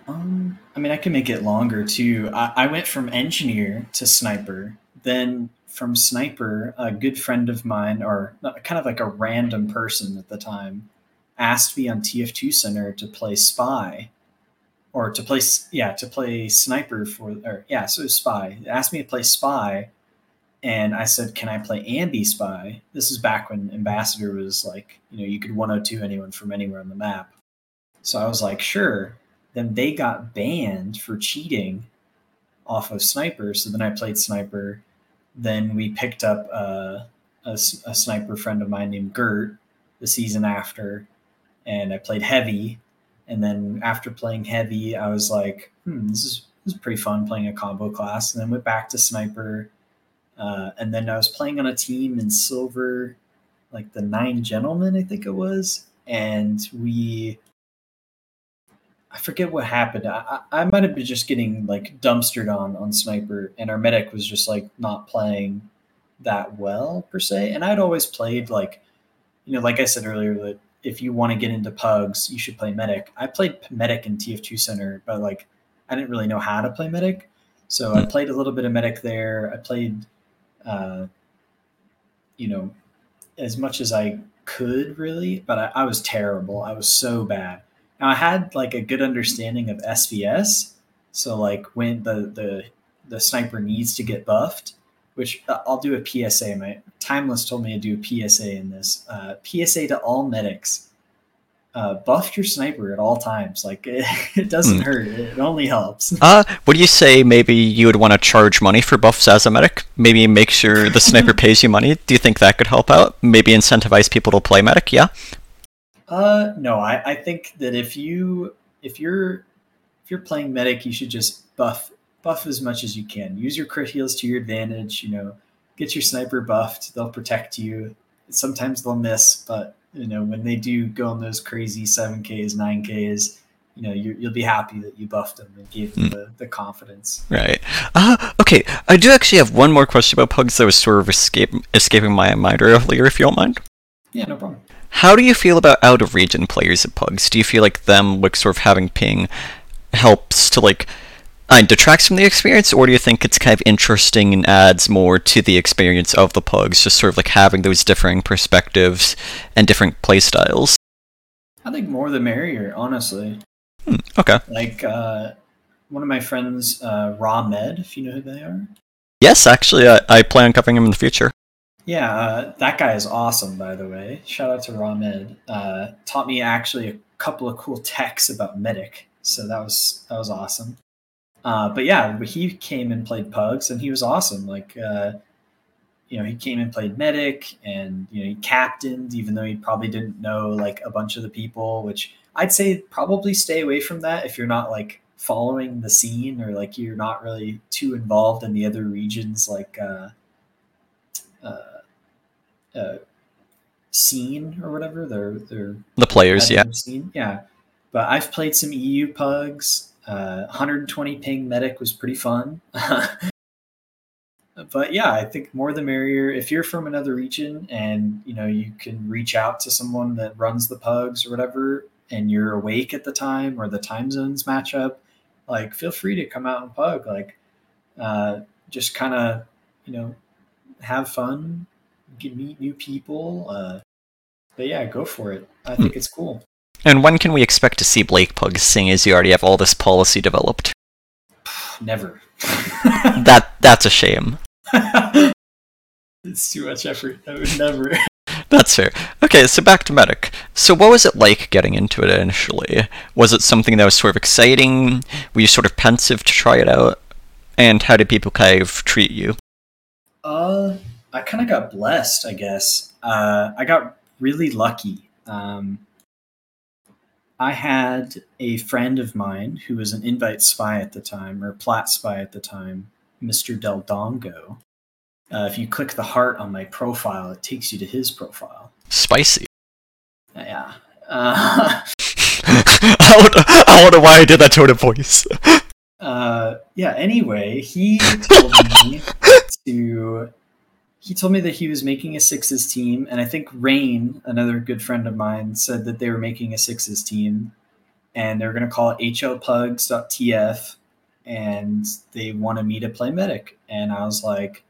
Um, I mean, I can make it longer too. I, I went from engineer to sniper. Then from Sniper, a good friend of mine, or kind of like a random person at the time, asked me on TF2 Center to play Spy, or to play yeah to play Sniper for or yeah so Spy. asked me to play Spy, and I said, "Can I play Ambi Spy?" This is back when Ambassador was like you know you could 102 anyone from anywhere on the map. So I was like, "Sure." Then they got banned for cheating off of Sniper. So then I played Sniper. Then we picked up uh, a, a sniper friend of mine named Gert the season after, and I played Heavy. And then after playing Heavy, I was like, hmm, this is, this is pretty fun playing a combo class. And then went back to Sniper. Uh, and then I was playing on a team in Silver, like the Nine Gentlemen, I think it was. And we I forget what happened. I, I might have been just getting like dumpstered on on sniper, and our medic was just like not playing that well per se. And I'd always played like, you know, like I said earlier, that if you want to get into pugs, you should play medic. I played medic in TF2 Center, but like I didn't really know how to play medic, so I hmm. played a little bit of medic there. I played, uh, you know, as much as I could really, but I, I was terrible. I was so bad. Now I had like a good understanding of SVS, so like when the the the sniper needs to get buffed, which uh, I'll do a PSA. My timeless told me to do a PSA in this. Uh, PSA to all medics: uh, buff your sniper at all times. Like it, it doesn't mm. hurt; it only helps. Uh, would you say maybe you would want to charge money for buffs as a medic? Maybe make sure the sniper pays you money. Do you think that could help out? Maybe incentivize people to play medic? Yeah. Uh, no, I, I think that if you if you're if you're playing medic, you should just buff buff as much as you can. Use your crit heals to your advantage. You know, get your sniper buffed. They'll protect you. Sometimes they'll miss, but you know when they do go on those crazy seven Ks, nine Ks, you know you will be happy that you buffed them and gave them mm. the, the confidence. Right. Uh, okay. I do actually have one more question about pugs that was sort of escape, escaping my mind earlier, if you don't mind. Yeah, no problem. How do you feel about out of region players at Pugs? Do you feel like them like sort of having ping helps to like uh, detracts from the experience, or do you think it's kind of interesting and adds more to the experience of the Pugs, just sort of like having those differing perspectives and different playstyles? I think more the merrier, honestly. Hmm, okay. Like uh, one of my friends, uh, Raw Med, if you know who they are. Yes, actually, I, I plan on covering him in the future. Yeah, uh, that guy is awesome, by the way. Shout out to Ramed. Uh, taught me actually a couple of cool techs about Medic, so that was that was awesome. Uh, but yeah, he came and played Pugs, and he was awesome. Like, uh, you know, he came and played Medic, and you know, he captained, even though he probably didn't know like a bunch of the people. Which I'd say probably stay away from that if you're not like following the scene or like you're not really too involved in the other regions, like. Uh, uh, uh, scene or whatever. They're they're the players, yeah. Scene. Yeah. But I've played some EU pugs. Uh, 120 ping medic was pretty fun. but yeah, I think more the merrier. If you're from another region and you know you can reach out to someone that runs the pugs or whatever, and you're awake at the time or the time zones match up, like feel free to come out and pug. Like, uh, just kind of you know have fun, get meet new people. Uh, but yeah, go for it. I think mm. it's cool. And when can we expect to see Blake Pug seeing as you already have all this policy developed? Never. that that's a shame. it's too much effort. I would never. That's fair. Okay, so back to Medic. So what was it like getting into it initially? Was it something that was sort of exciting? Were you sort of pensive to try it out? And how did people kind of treat you? Uh, I kind of got blessed, I guess. Uh, I got really lucky. Um, I had a friend of mine who was an invite spy at the time, or plat spy at the time, Mr. Del Dongo. Uh, if you click the heart on my profile, it takes you to his profile. Spicy. Yeah. Uh, I, wonder, I wonder why I did that tone of voice. uh, yeah, anyway, he told me to he told me that he was making a sixes team, and I think Rain, another good friend of mine, said that they were making a sixes team, and they're going to call it hlpugs.tf, and they wanted me to play medic, and I was like,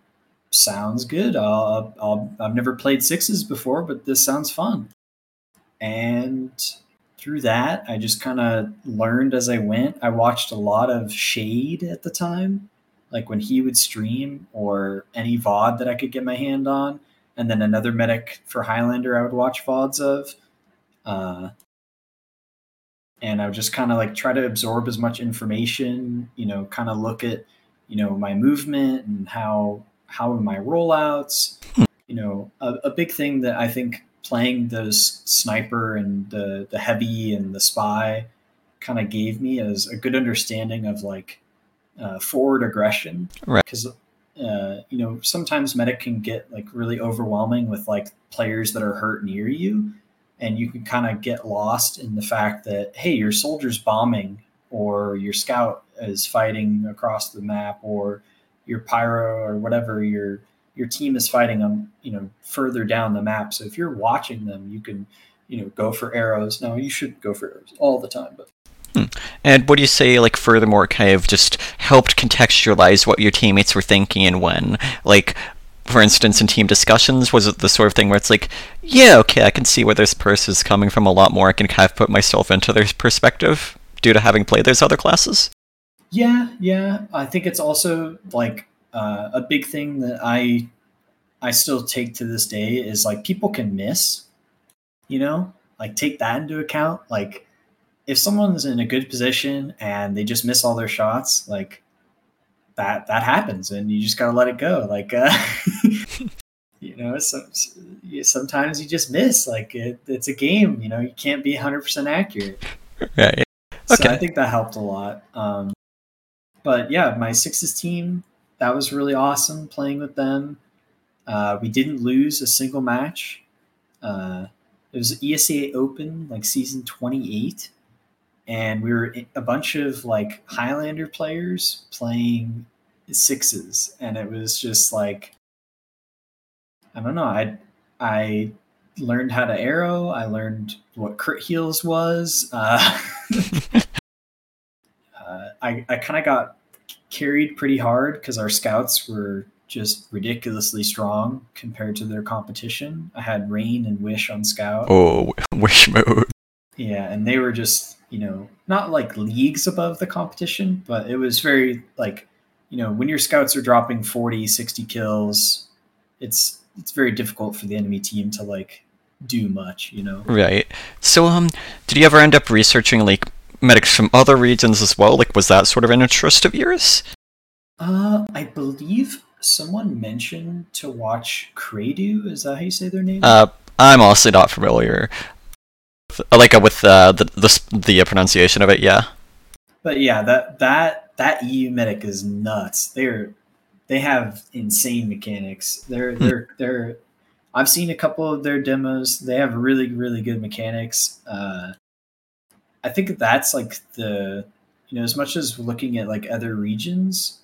sounds good. I'll, I'll, I've never played sixes before, but this sounds fun. And through that, I just kind of learned as I went. I watched a lot of Shade at the time, like when he would stream or any VOD that I could get my hand on. And then another medic for Highlander I would watch VODs of. Uh, and I would just kind of like try to absorb as much information, you know, kind of look at, you know, my movement and how how are my rollouts. You know, a, a big thing that I think playing those sniper and the the heavy and the spy kind of gave me as a good understanding of like uh, forward aggression, right? Because uh, you know sometimes medic can get like really overwhelming with like players that are hurt near you, and you can kind of get lost in the fact that hey, your soldier's bombing or your scout is fighting across the map or your pyro or whatever your your team is fighting them you know further down the map so if you're watching them you can you know go for arrows now you should go for arrows all the time but hmm. and what do you say like furthermore kind of just helped contextualize what your teammates were thinking and when like for instance in team discussions was it the sort of thing where it's like yeah okay i can see where this person is coming from a lot more i can kind of put myself into their perspective due to having played those other classes yeah, yeah. I think it's also like uh, a big thing that I I still take to this day is like people can miss, you know, like take that into account. Like if someone's in a good position and they just miss all their shots, like that that happens, and you just gotta let it go. Like uh, you know, some, sometimes you just miss. Like it, it's a game. You know, you can't be hundred percent accurate. Right. Okay. So I think that helped a lot. Um, but yeah, my sixes team that was really awesome playing with them. Uh, we didn't lose a single match. Uh, it was ESEA Open, like season 28, and we were a bunch of like Highlander players playing sixes, and it was just like I don't know. I I learned how to arrow. I learned what crit heals was. Uh, uh, I, I kind of got carried pretty hard because our scouts were just ridiculously strong compared to their competition. I had Rain and Wish on scout. Oh, Wish mode. Yeah, and they were just, you know, not like leagues above the competition, but it was very like, you know, when your scouts are dropping 40, 60 kills, it's it's very difficult for the enemy team to like do much, you know. Right. So um did you ever end up researching like medics from other regions as well? Like, was that sort of an interest of yours? Uh, I believe someone mentioned to watch Kradu. Is that how you say their name? Uh, I'm honestly not familiar. Like uh, with uh, the the the pronunciation of it, yeah. But yeah, that that that EU medic is nuts. They're they have insane mechanics. They're hmm. they're they're. I've seen a couple of their demos. They have really really good mechanics. Uh, I think that's like the you know as much as looking at like other regions,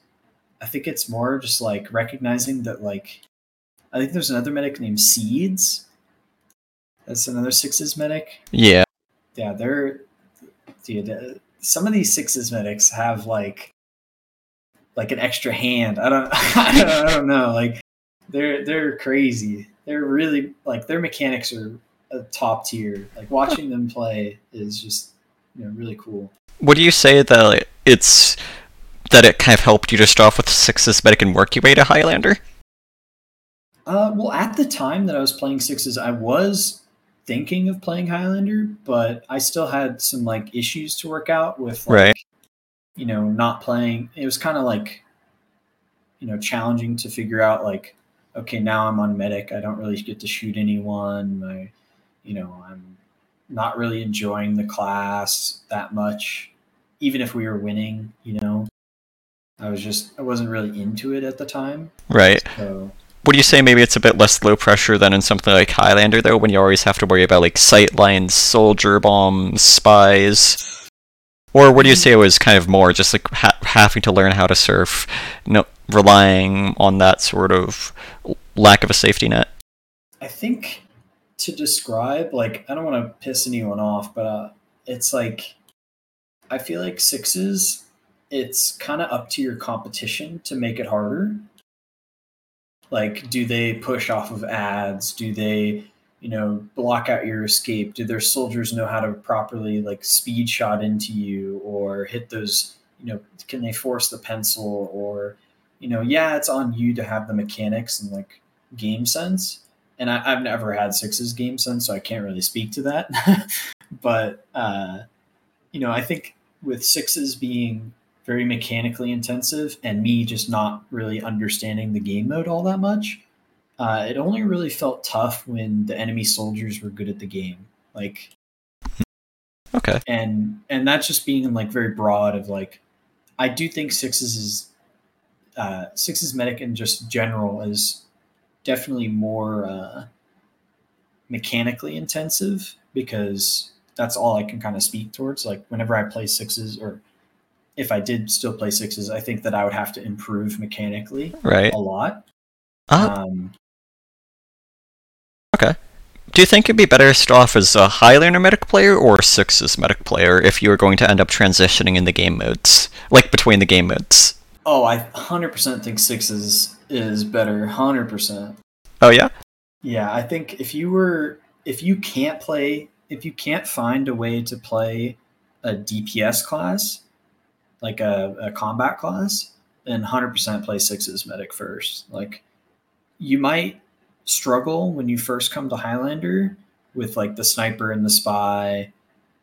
I think it's more just like recognizing that like I think there's another medic named Seeds. That's another sixes medic. Yeah. Yeah, they're dude. Uh, some of these sixes medics have like like an extra hand. I don't I don't, I don't know. Like they're they're crazy. They're really like their mechanics are a top tier. Like watching them play is just you know, really cool. Would you say that it's that it kind of helped you to start off with sixes, medic and work your way to Highlander? Uh, well, at the time that I was playing sixes, I was thinking of playing Highlander, but I still had some like issues to work out with, like, right? You know, not playing. It was kind of like, you know, challenging to figure out like, okay, now I'm on medic. I don't really get to shoot anyone. I, you know, I'm not really enjoying the class that much, even if we were winning, you know. I was just I wasn't really into it at the time. Right. So would you say maybe it's a bit less low pressure than in something like Highlander though, when you always have to worry about like sight lines, soldier bombs, spies? Or would you say it was kind of more just like ha- having to learn how to surf, you know, relying on that sort of lack of a safety net? I think to describe like I don't want to piss anyone off, but uh, it's like I feel like sixes. It's kind of up to your competition to make it harder. Like, do they push off of ads? Do they, you know, block out your escape? Do their soldiers know how to properly like speed shot into you or hit those? You know, can they force the pencil or, you know, yeah, it's on you to have the mechanics and like game sense. And I, have never had sixes game sense, so I can't really speak to that. but uh, you know, I think with sixes being very mechanically intensive and me just not really understanding the game mode all that much, uh, it only really felt tough when the enemy soldiers were good at the game. Like, okay, and and that's just being like very broad of like, I do think sixes is uh, sixes medic in just general is definitely more uh, mechanically intensive because that's all I can kind of speak towards. Like whenever I play sixes, or if I did still play sixes, I think that I would have to improve mechanically right a lot. Uh, um, okay. Do you think it'd be better to start off as a Highlander medic player or sixes medic player if you were going to end up transitioning in the game modes, like between the game modes? Oh, I 100% think sixes is better. 100%. Oh yeah. Yeah, I think if you were if you can't play if you can't find a way to play a DPS class, like a, a combat class, then 100% play sixes medic first. Like, you might struggle when you first come to Highlander with like the sniper and the spy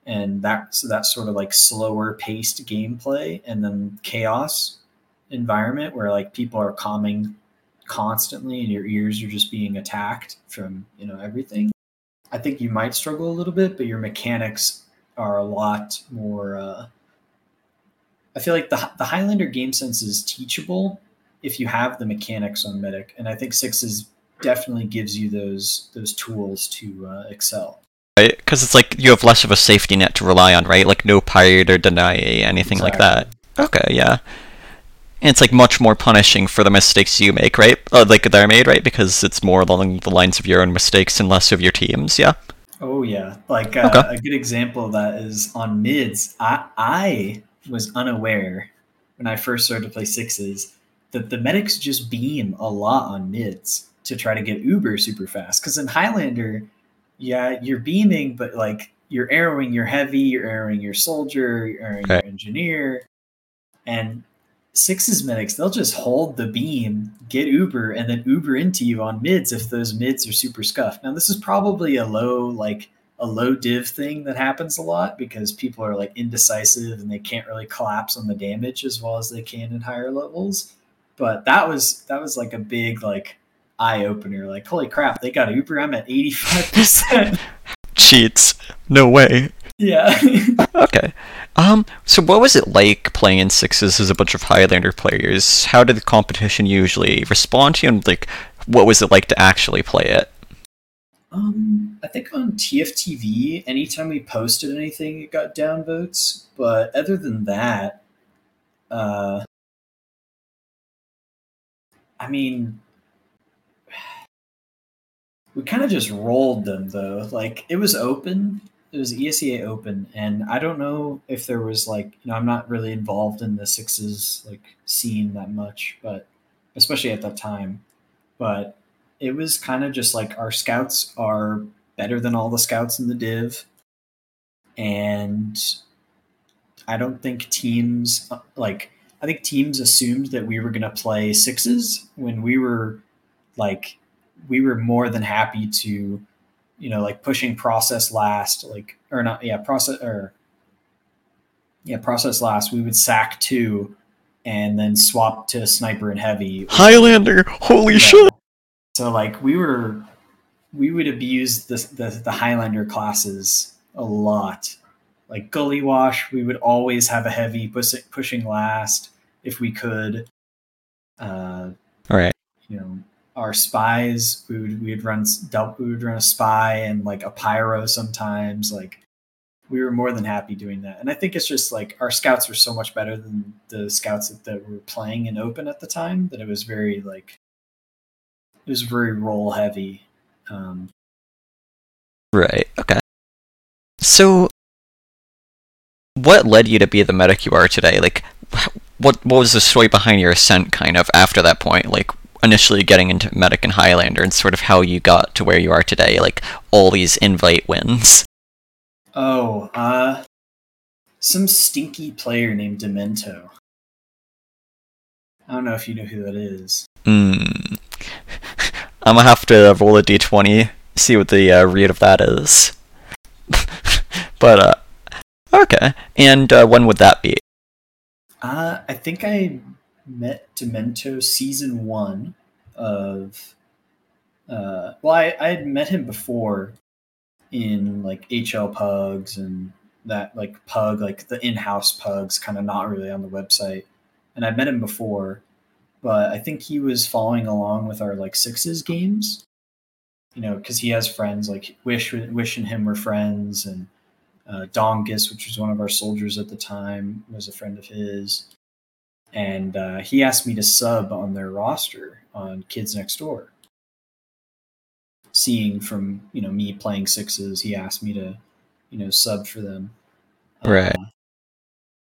and that that sort of like slower paced gameplay and then chaos environment where like people are calming constantly and your ears are just being attacked from you know everything I think you might struggle a little bit, but your mechanics are a lot more. Uh, I feel like the the Highlander game sense is teachable if you have the mechanics on Medic, and I think Sixes definitely gives you those those tools to uh, excel. Right, because it's like you have less of a safety net to rely on, right? Like no pirate or deny anything exactly. like that. Okay, yeah. And it's like much more punishing for the mistakes you make, right? Uh, like they're made, right? Because it's more along the lines of your own mistakes and less of your team's. Yeah. Oh yeah, like uh, okay. a good example of that is on mids. I I was unaware when I first started to play sixes that the medics just beam a lot on mids to try to get uber super fast. Because in Highlander, yeah, you're beaming, but like you're arrowing your heavy, you're arrowing your soldier, you're arrowing okay. your engineer, and Sixes medics, they'll just hold the beam, get Uber, and then Uber into you on mids if those mids are super scuffed. Now, this is probably a low, like, a low div thing that happens a lot because people are like indecisive and they can't really collapse on the damage as well as they can in higher levels. But that was that was like a big like eye opener. Like, holy crap, they got Uber. I'm at eighty five percent. Cheats. No way. Yeah. okay. Um. So, what was it like playing in sixes as a bunch of Highlander players? How did the competition usually respond to you, and like, what was it like to actually play it? Um, I think on TFTV, anytime we posted anything, it got downvotes. But other than that, uh, I mean, we kind of just rolled them though. Like it was open, it was ESEA Open, and I don't know if there was like you know I'm not really involved in the sixes like scene that much, but especially at that time, but it was kind of just like our scouts are better than all the scouts in the div, and I don't think teams uh, like I think teams assumed that we were going to play sixes when we were like we were more than happy to you know, like pushing process last, like or not, yeah, process or yeah, process last. We would sack two, and then swap to sniper and heavy. Highlander, holy yeah. shit! So like we were, we would abuse the, the the Highlander classes a lot. Like Gullywash, we would always have a heavy pushing pushing last if we could. Uh, All right. You know, our spies. We would we would run we would run a spy and like a pyro sometimes. Like we were more than happy doing that. And I think it's just like our scouts were so much better than the scouts that, that were playing in open at the time that it was very like it was very roll heavy. Um, right. Okay. So, what led you to be the medic you are today? Like, what what was the story behind your ascent? Kind of after that point, like initially getting into Medic and Highlander and sort of how you got to where you are today, like all these invite wins. Oh, uh, some stinky player named Demento. I don't know if you know who that is. Hmm. I'm gonna have to roll a d20, see what the uh, read of that is. but, uh, okay. And uh, when would that be? Uh, I think I met Demento season one of. Uh, well, I, I had met him before in like HL Pugs and that like Pug, like the in-house Pugs, kind of not really on the website. And I met him before, but I think he was following along with our like sixes games. You know, because he has friends like Wish, Wish and him were friends, and uh, Dongus, which was one of our soldiers at the time, was a friend of his. And uh, he asked me to sub on their roster on Kids Next Door. Seeing from you know me playing sixes, he asked me to you know sub for them. Right. Uh,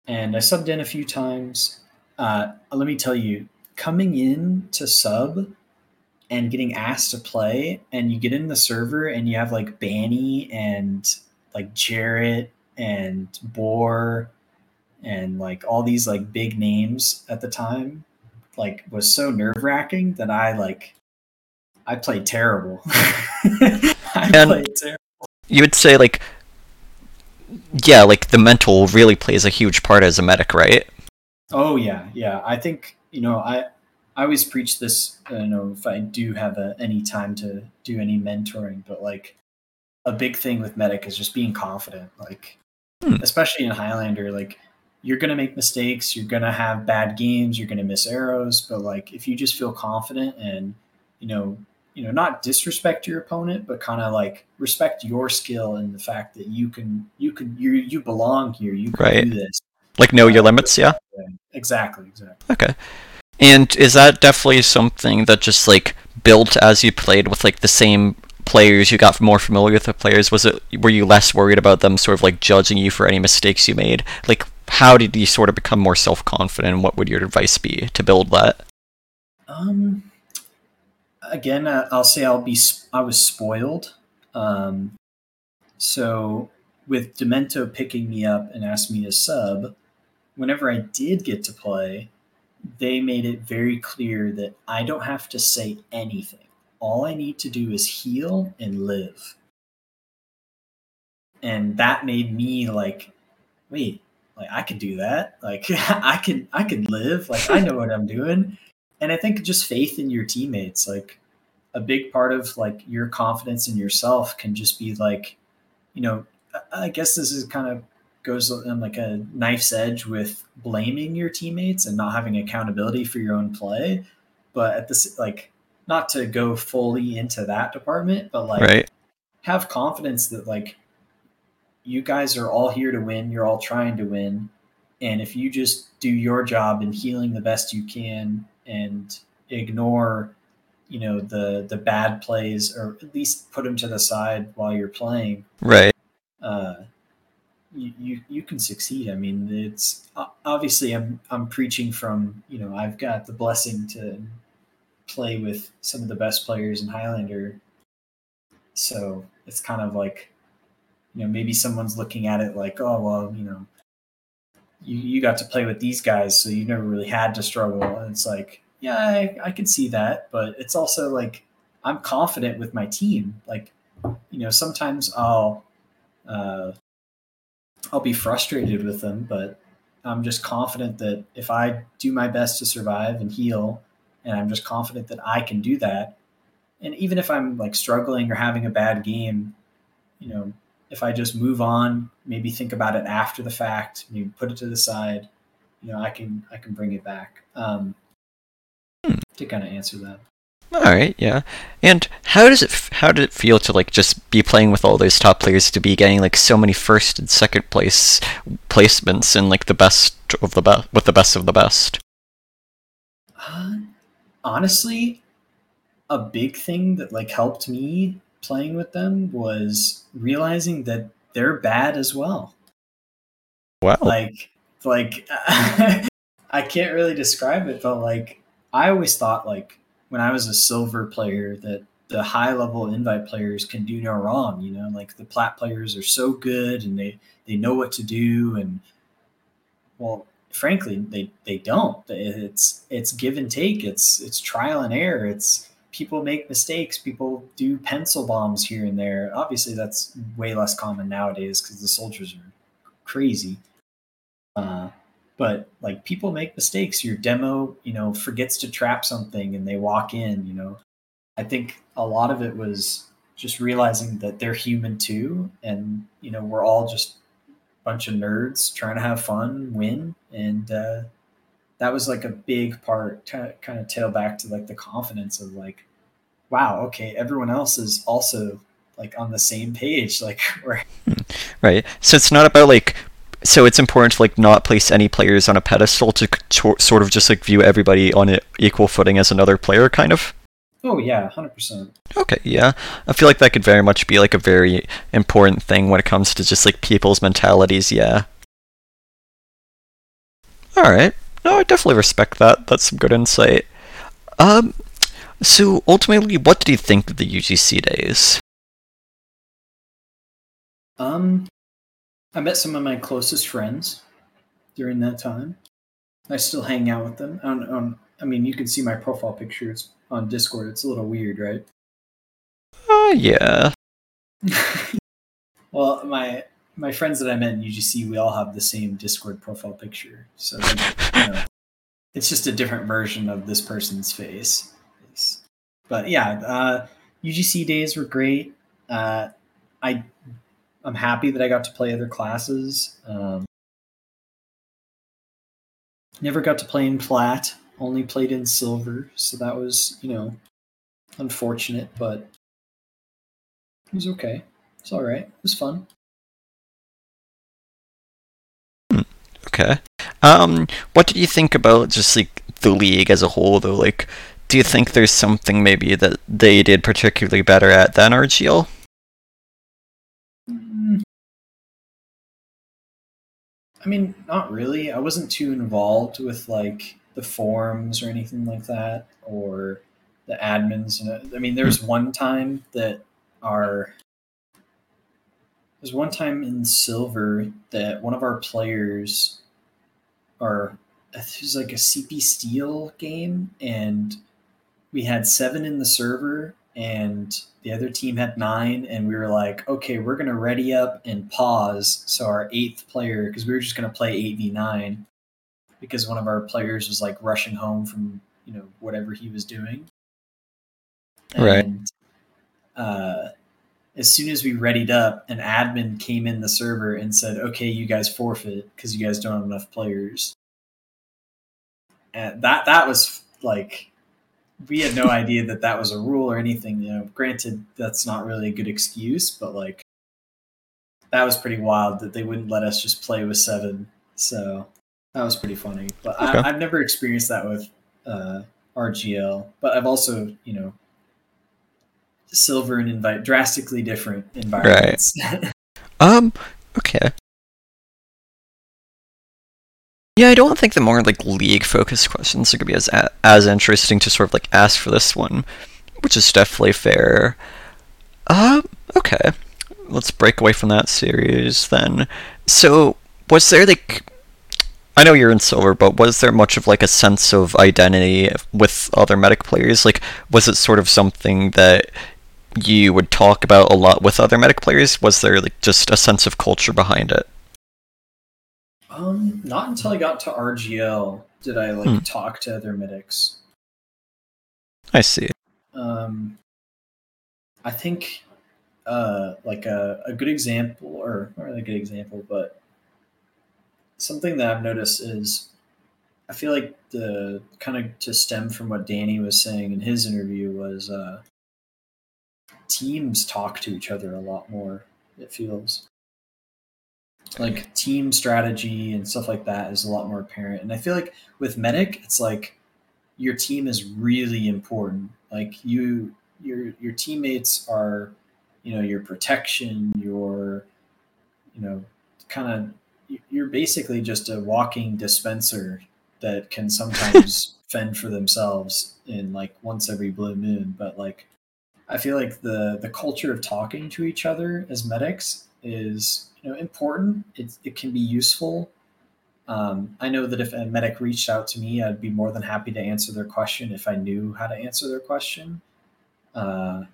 and I subbed in a few times. Uh, let me tell you, coming in to sub and getting asked to play, and you get in the server and you have like Banny and like Jarrett and Boar and like all these like big names at the time, like was so nerve wracking that I like I played terrible. I And- played terrible. You would say, like, yeah, like the mental really plays a huge part as a medic, right? Oh yeah, yeah. I think you know I I always preach this. uh, You know, if I do have a, any time to do any mentoring, but like a big thing with medic is just being confident. Like Hmm. especially in Highlander, like you're gonna make mistakes, you're gonna have bad games, you're gonna miss arrows, but like if you just feel confident and you know you know not disrespect your opponent but kind of like respect your skill and the fact that you can you can you you belong here you can Right. do this Like, know your limits, yeah? Exactly exactly Okay. And is that definitely something that just like built as you played with like the same players you got more familiar with the players was it were you less worried about them sort of like judging you for any mistakes you made like how did you sort of become more self-confident and what would your advice be to build that Um, again, I'll say I'll be. I was spoiled. Um, so with Demento picking me up and asking me to sub, whenever I did get to play, they made it very clear that I don't have to say anything. All I need to do is heal and live. And that made me like, wait, like I could do that. Like I can I can live. Like I know what I'm doing and i think just faith in your teammates like a big part of like your confidence in yourself can just be like you know I guess this is kind of goes on like a knife's edge with blaming your teammates and not having accountability for your own play. But at this like not to go fully into that department but like right. have confidence that like you guys are all here to win you're all trying to win and if you just do your job in healing the best you can and ignore you know the the bad plays or at least put them to the side while you're playing right. uh you, you can succeed. I mean it's obviously i'm i'm preaching from you know i've got the blessing to play with some of the best players in highlander. So it's kind of like you know maybe someone's looking at it like oh well you know you, you got to play with these guys so you never really had to struggle. And it's like yeah I, I can see that but it's also like i'm confident with my team. Like you know sometimes i'll uh, i'll be frustrated with them but i'm just confident that if i do my best to survive and heal and i'm just confident that i can do that and even if i'm like struggling or having a bad game you know if I just move on, maybe think about it after the fact, maybe put it to the side, you know, I can I can bring it back. Um, Hmm. to kind of answer that. all right yeah and how does it how did it feel to like just be playing with all those top players to be getting like so many first and second place placements and like the best of the best with the best of the best Uh, honestly, a big thing that like helped me playing with them was realizing that they're bad as well. wow like like I can't really describe it, but like I always thought like when I was a silver player that the high level invite players can do no wrong. You know, like the plat players are so good and they they know what to do and well frankly they they don't. It's it's give and take. It's it's trial and error. It's people make mistakes. People do pencil bombs here and there. Obviously that's way less common nowadays because the soldiers are crazy. Uh, but like people make mistakes. Your demo you know forgets to trap something and they walk in you know i think a lot of it was just realizing that they're human too and you know we're all just a bunch of nerds trying to have fun, win, and uh, that was like a big part. To kind of tail back to like the confidence of like, wow, okay, everyone else is also like on the same page. Like, right. So it's not about like. So it's important to like not place any players on a pedestal to, to sort of just like view everybody on an equal footing as another player, kind of. Oh yeah, hundred percent. Okay, yeah, I feel like that could very much be like a very important thing when it comes to just like people's mentalities. Yeah. All right. No, I definitely respect that. That's some good insight. Um, so ultimately, what did you think of the UGC days? Um, I met some of my closest friends during that time. I still hang out with them. On, on I mean, you can see my profile picture. It's on Discord. It's a little weird, right? Uh, yeah. well, my my friends that I met in UGC, we all have the same Discord profile picture, so you know, it's just a different version of this person's face. But yeah, uh, UGC days were great. Uh, I I'm happy that I got to play other classes. Um, never got to play in plat only played in silver, so that was, you know, unfortunate, but it was okay. It's all right. It was fun. Hmm, okay. Um, what did you think about just like the league as a whole, though? Like, do you think there's something maybe that they did particularly better at than RGL? Mm. I mean, not really. I wasn't too involved with like the forums or anything like that, or the admins. And I mean, there was one time that our there's one time in silver that one of our players, or it was like a CP Steel game, and we had seven in the server, and the other team had nine, and we were like, okay, we're gonna ready up and pause. So our eighth player, because we were just gonna play eight v nine, because one of our players was like rushing home from you know whatever he was doing. And, right. Uh, as soon as we readied up, an admin came in the server and said, "Okay, you guys forfeit because you guys don't have enough players." And that that was like we had no idea that that was a rule or anything. You know, granted, that's not really a good excuse, but like that was pretty wild that they wouldn't let us just play with seven. So that was pretty funny, but okay. I, have never experienced that with uh, RGL. But I've also, you know, silver and invite drastically different environments. Right. um. Okay. Yeah, I don't think the more like league focused questions are gonna be as as interesting to sort of like ask for this one, which is definitely fair. Um. Okay. Let's break away from that series then. So, was there like I know you're in silver, but was there much of like a sense of identity with other medic players? Like, was it sort of something that you would talk about a lot with other medic players? Was there like just a sense of culture behind it? Um, not until I got to RGL did I like hmm. talk to other medics. I see. Um, I think uh, like a, a good example, or not really a good example, but something that I've noticed is I feel like the kind of to stem from what Danny was saying in his interview was uh, teams talk to each other a lot more. It feels like team strategy and stuff like that is a lot more apparent. And I feel like with medic, it's like your team is really important. Like you, your your teammates are, you know, your protection, your, you know, kind of you're basically just a walking dispenser that can sometimes fend for themselves in like once every blue moon. But like, I feel like the the culture of talking to each other as medics is you know important. It it can be useful. Um, I know that if a medic reached out to me, I'd be more than happy to answer their question if I knew how to answer their question. Uh,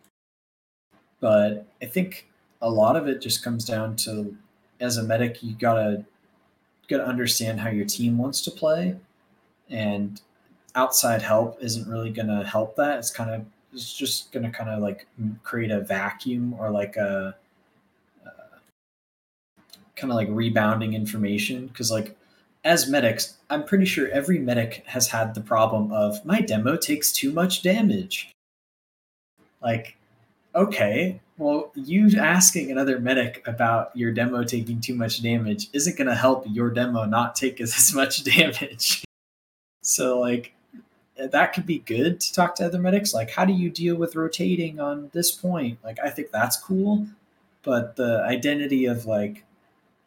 but I think a lot of it just comes down to as a medic, you gotta gotta understand how your team wants to play, and outside help isn't really gonna help that. It's kind of it's just gonna kind of like create a vacuum or like a uh, kind of like rebounding information because like as medics, I'm pretty sure every medic has had the problem of my demo takes too much damage. Like, okay, well, you asking another medic about your demo taking too much damage isn't going to help your demo not take as much damage. so, like, that could be good to talk to other medics. Like, how do you deal with rotating on this point? Like, I think that's cool. But the identity of like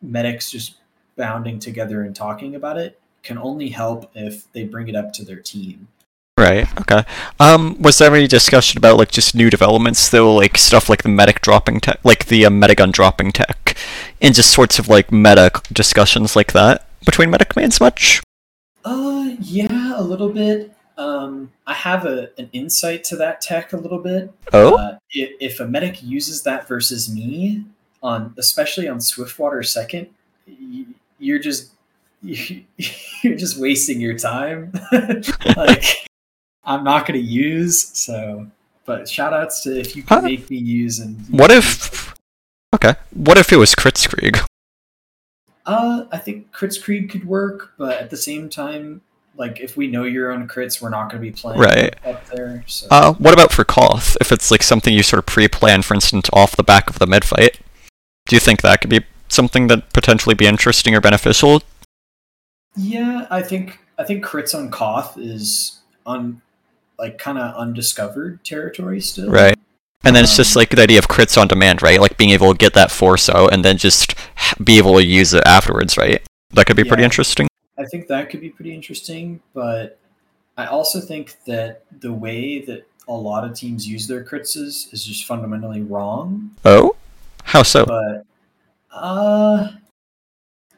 medics just bounding together and talking about it can only help if they bring it up to their team. Right. Okay. Um, was there any discussion about like just new developments though, like stuff like the medic dropping tech, like the uh, medigun dropping tech, and just sorts of like meta discussions like that between medic mains much? Uh, yeah, a little bit. Um, I have a an insight to that tech a little bit. Oh. Uh, if, if a medic uses that versus me on, especially on Swiftwater second, you're just you're just wasting your time. like I'm not going to use so. But shout outs to if you can huh? make me use and. What if? Okay. What if it was Kritzkrieg? Uh, I think Kritzkrieg could work, but at the same time, like if we know you're on crits, we're not going to be playing right. up there. So. Uh, what about for Koth? If it's like something you sort of pre-plan, for instance, off the back of the mid fight, do you think that could be something that potentially be interesting or beneficial? Yeah, I think I think crits on Koth is un like kind of undiscovered territory still. Right. And then um, it's just um, like the idea of crits on demand, right? Like being able to get that force out and then just be able to use it afterwards, right? That could be yeah, pretty interesting. I think that could be pretty interesting, but I also think that the way that a lot of teams use their crits is, is just fundamentally wrong. Oh? How so? But uh,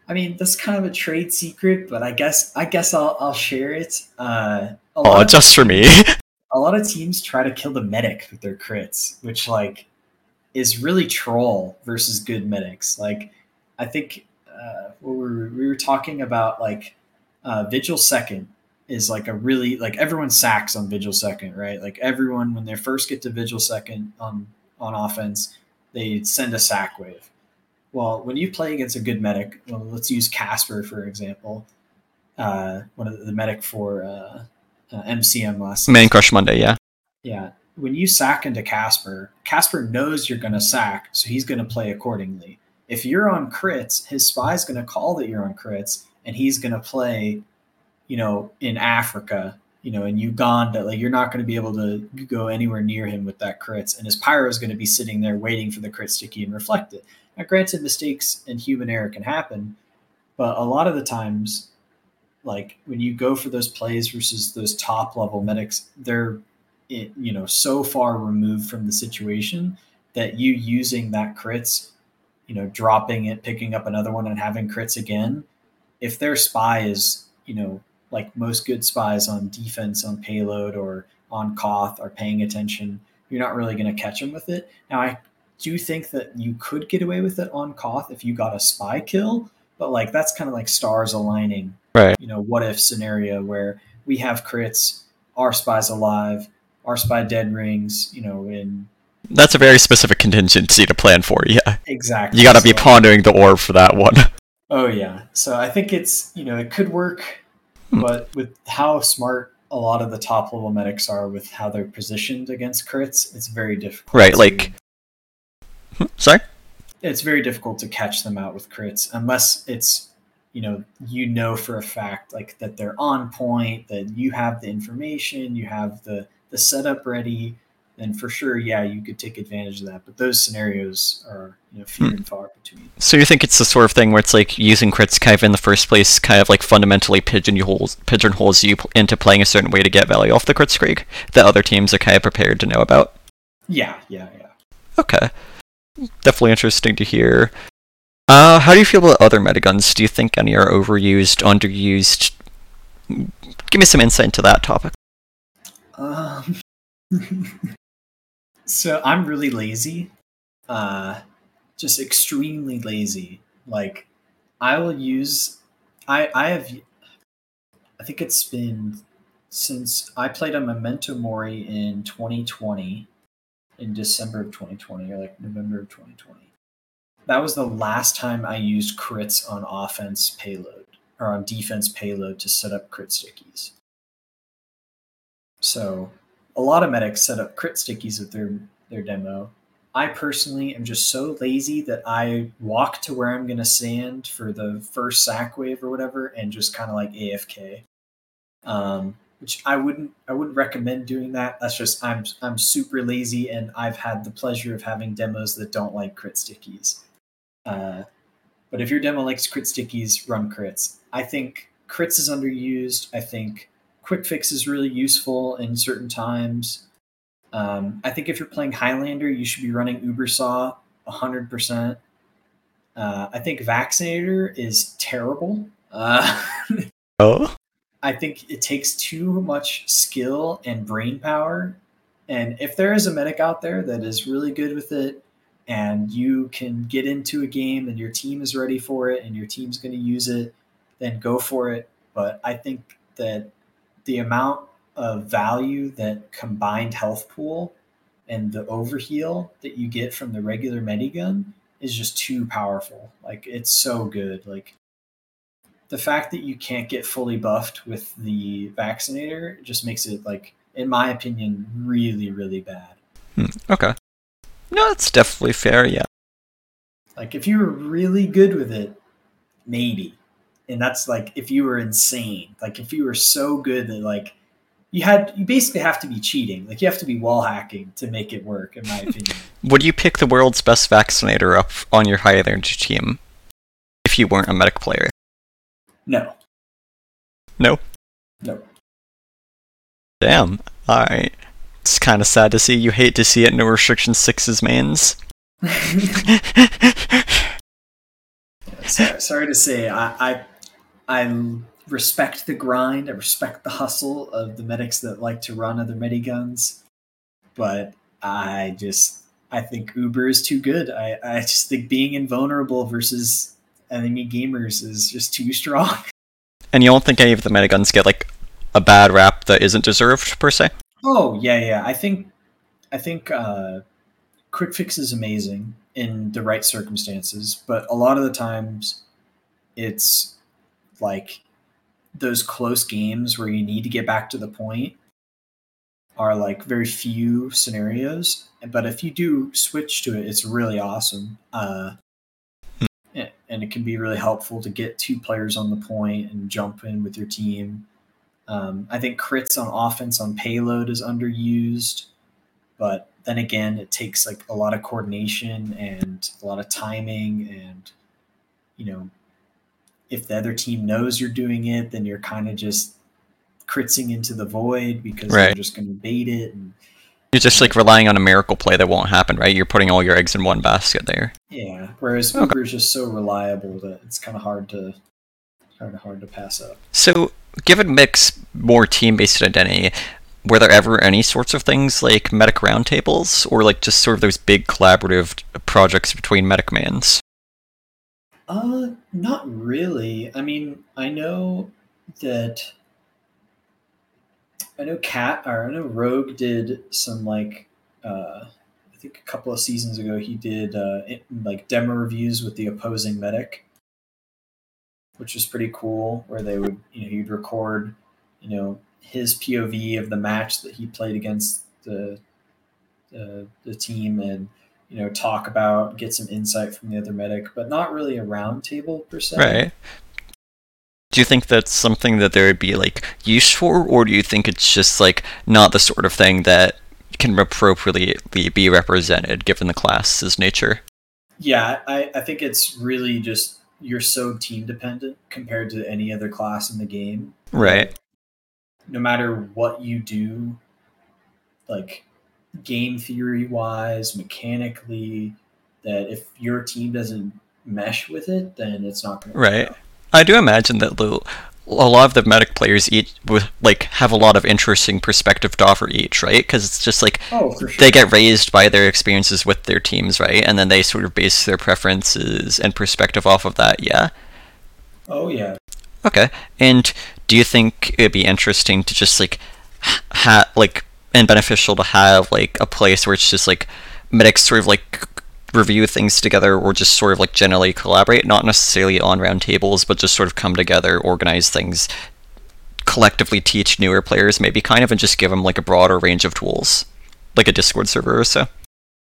I mean, that's kind of a trade secret, but I guess I guess I'll I'll share it. Uh, oh, just for me. a lot of teams try to kill the medic with their crits, which like is really troll versus good medics. Like, I think uh, we were we were talking about like uh, Vigil second is like a really like everyone sacks on Vigil second, right? Like everyone when they first get to Vigil second on on offense, they send a sack wave well, when you play against a good medic, well, let's use Casper for example, uh, one of the, the medic for uh, MCM last Man Crush Monday, yeah, yeah. When you sack into Casper, Casper knows you're going to sack, so he's going to play accordingly. If you're on crits, his spy's going to call that you're on crits, and he's going to play, you know, in Africa, you know, in Uganda. Like you're not going to be able to go anywhere near him with that crits, and his pyro is going to be sitting there waiting for the crit sticky and reflect it. Now, granted, mistakes and human error can happen, but a lot of the times, like when you go for those plays versus those top level medics, they're you know so far removed from the situation that you using that crits, you know, dropping it, picking up another one, and having crits again. If their spy is you know like most good spies on defense, on payload, or on Koth are paying attention, you're not really going to catch them with it. Now, I do think that you could get away with it on Koth if you got a spy kill? But like that's kind of like stars aligning, right? You know, what if scenario where we have crits, our spy's alive, our spy dead rings, you know, in that's a very specific contingency to plan for, yeah. Exactly. You got to so, be pondering the orb for that one. Oh yeah. So I think it's you know it could work, hmm. but with how smart a lot of the top level medics are with how they're positioned against crits, it's very difficult. Right, to, like Sorry? It's very difficult to catch them out with crits unless it's you know you know for a fact like that they're on point that you have the information you have the the setup ready then for sure, yeah, you could take advantage of that. But those scenarios are you know few Hmm. and far between. So you think it's the sort of thing where it's like using crits kind of in the first place kind of like fundamentally pigeonholes pigeonholes you into playing a certain way to get value off the crit streak that other teams are kind of prepared to know about? Yeah, yeah, yeah. Okay. Definitely interesting to hear. Uh, how do you feel about other mediguns? Do you think any are overused, underused? Give me some insight into that topic. Um, so I'm really lazy, uh, just extremely lazy. Like I will use, I I have, I think it's been since I played a Memento Mori in 2020, in December of 2020 or like November of 2020. That was the last time I used crits on offense payload or on defense payload to set up crit stickies. So a lot of medics set up crit stickies with their their demo. I personally am just so lazy that I walk to where I'm gonna stand for the first sack wave or whatever, and just kind of like AFK. Um, which I wouldn't I wouldn't recommend doing that. That's just I'm I'm super lazy, and I've had the pleasure of having demos that don't like crit stickies. Uh, but if your demo likes crit stickies, run crits. I think crits is underused. I think quick fix is really useful in certain times. Um, I think if you're playing Highlander, you should be running Ubersaw 100%. Uh, I think Vaccinator is terrible. Uh, Oh? I think it takes too much skill and brain power. And if there is a medic out there that is really good with it, and you can get into a game and your team is ready for it and your team's going to use it, then go for it. But I think that the amount of value that combined health pool and the overheal that you get from the regular medigun is just too powerful. Like it's so good. Like the fact that you can't get fully buffed with the vaccinator just makes it like in my opinion really really bad Hmm, okay. No, that's definitely fair, yeah. like if you were really good with it maybe and that's like if you were insane like if you were so good that like you had you basically have to be cheating like you have to be wall hacking to make it work in my opinion Would you pick the world's best vaccinator up on your Highlander team if you weren't a medic player? no No? no Damn. Alright. It's kind of sad to see. You hate to see it. No restriction sixes mains. sorry, sorry to say, I, I I respect the grind. I respect the hustle of the medics that like to run other mediguns, but I just I think Uber is too good. I, I just think being invulnerable versus enemy gamers is just too strong. and you don't think any of the mediguns get like a bad rap that isn't deserved per se? Oh yeah, yeah. I think I think uh, quick fix is amazing in the right circumstances, but a lot of the times it's like those close games where you need to get back to the point are like very few scenarios. But if you do switch to it, it's really awesome. Uh, and and it can be really helpful to get two players on the point and jump in with your team. Um, I think crits on offense on payload is underused, but then again, it takes like a lot of coordination and a lot of timing, and you know, if the other team knows you're doing it, then you're kind of just critsing into the void because they're just going to bait it. And You're just like relying on a miracle play that won't happen, right? You're putting all your eggs in one basket there. yeah, whereas Okay. Uber is just so reliable that it's kind of hard to kind of hard to pass up. So, given Mix more team-based identity, were there ever any sorts of things like medic roundtables, or like just sort of those big collaborative projects between medic mans? Uh, not really. I mean, I know that I know Cat or I know Rogue did some like uh, I think a couple of seasons ago he did uh, like demo reviews with the opposing medic, which was pretty cool. Where they would you know he'd record you know his POV of the match that he played against the the, the team and you know talk about get some insight from the other medic but not really a round table per se Right. Do you think that's something that there would be like use for, or do you think it's just like not the sort of thing that can appropriately be represented given the class's nature. Yeah, I, I think it's really just you're so team dependent compared to any other class in the game. Right. No matter what you do, like game theory wise, mechanically, that if your team doesn't mesh with it, then it's not going to right. I do imagine that the a lot of the players each would like have a lot of interesting perspective to offer each, right? Because it's just like oh, sure. they get raised by their experiences with their teams, right? And then they sort of base their preferences and perspective off of that. Yeah. Oh yeah. Okay. And do you think it'd be interesting to just like have like and beneficial to have like a place where it's just like medics sort of like review things together or just sort of like generally collaborate, not necessarily on roundtables, but just sort of come together, organize things, collectively teach newer players, maybe kind of, and just give them like a broader range of tools, like a Discord server or so.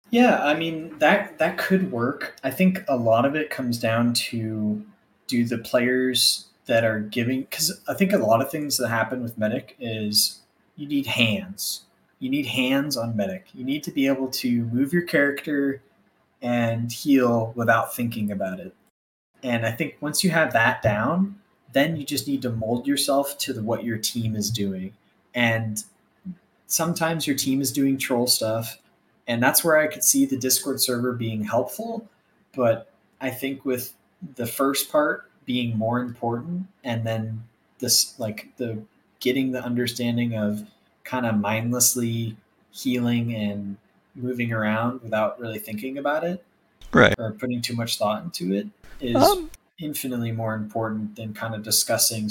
Yeah, I mean that that could work. I think a lot of it comes down to do the players that are giving because I think a lot of things that happen with Medic is you need hands. You need hands on Medic. You need to be able to move your character and heal without thinking about it. And I think once you have that down, then you just need to mold yourself to the, what your team is doing. And sometimes your team is doing troll stuff, and that's where I could see the Discord server being helpful. But I think with the first part being more important, and then this like the getting the understanding of kind of mindlessly healing and moving around without really thinking about it right or putting too much thought into it is um, infinitely more important than kind of discussing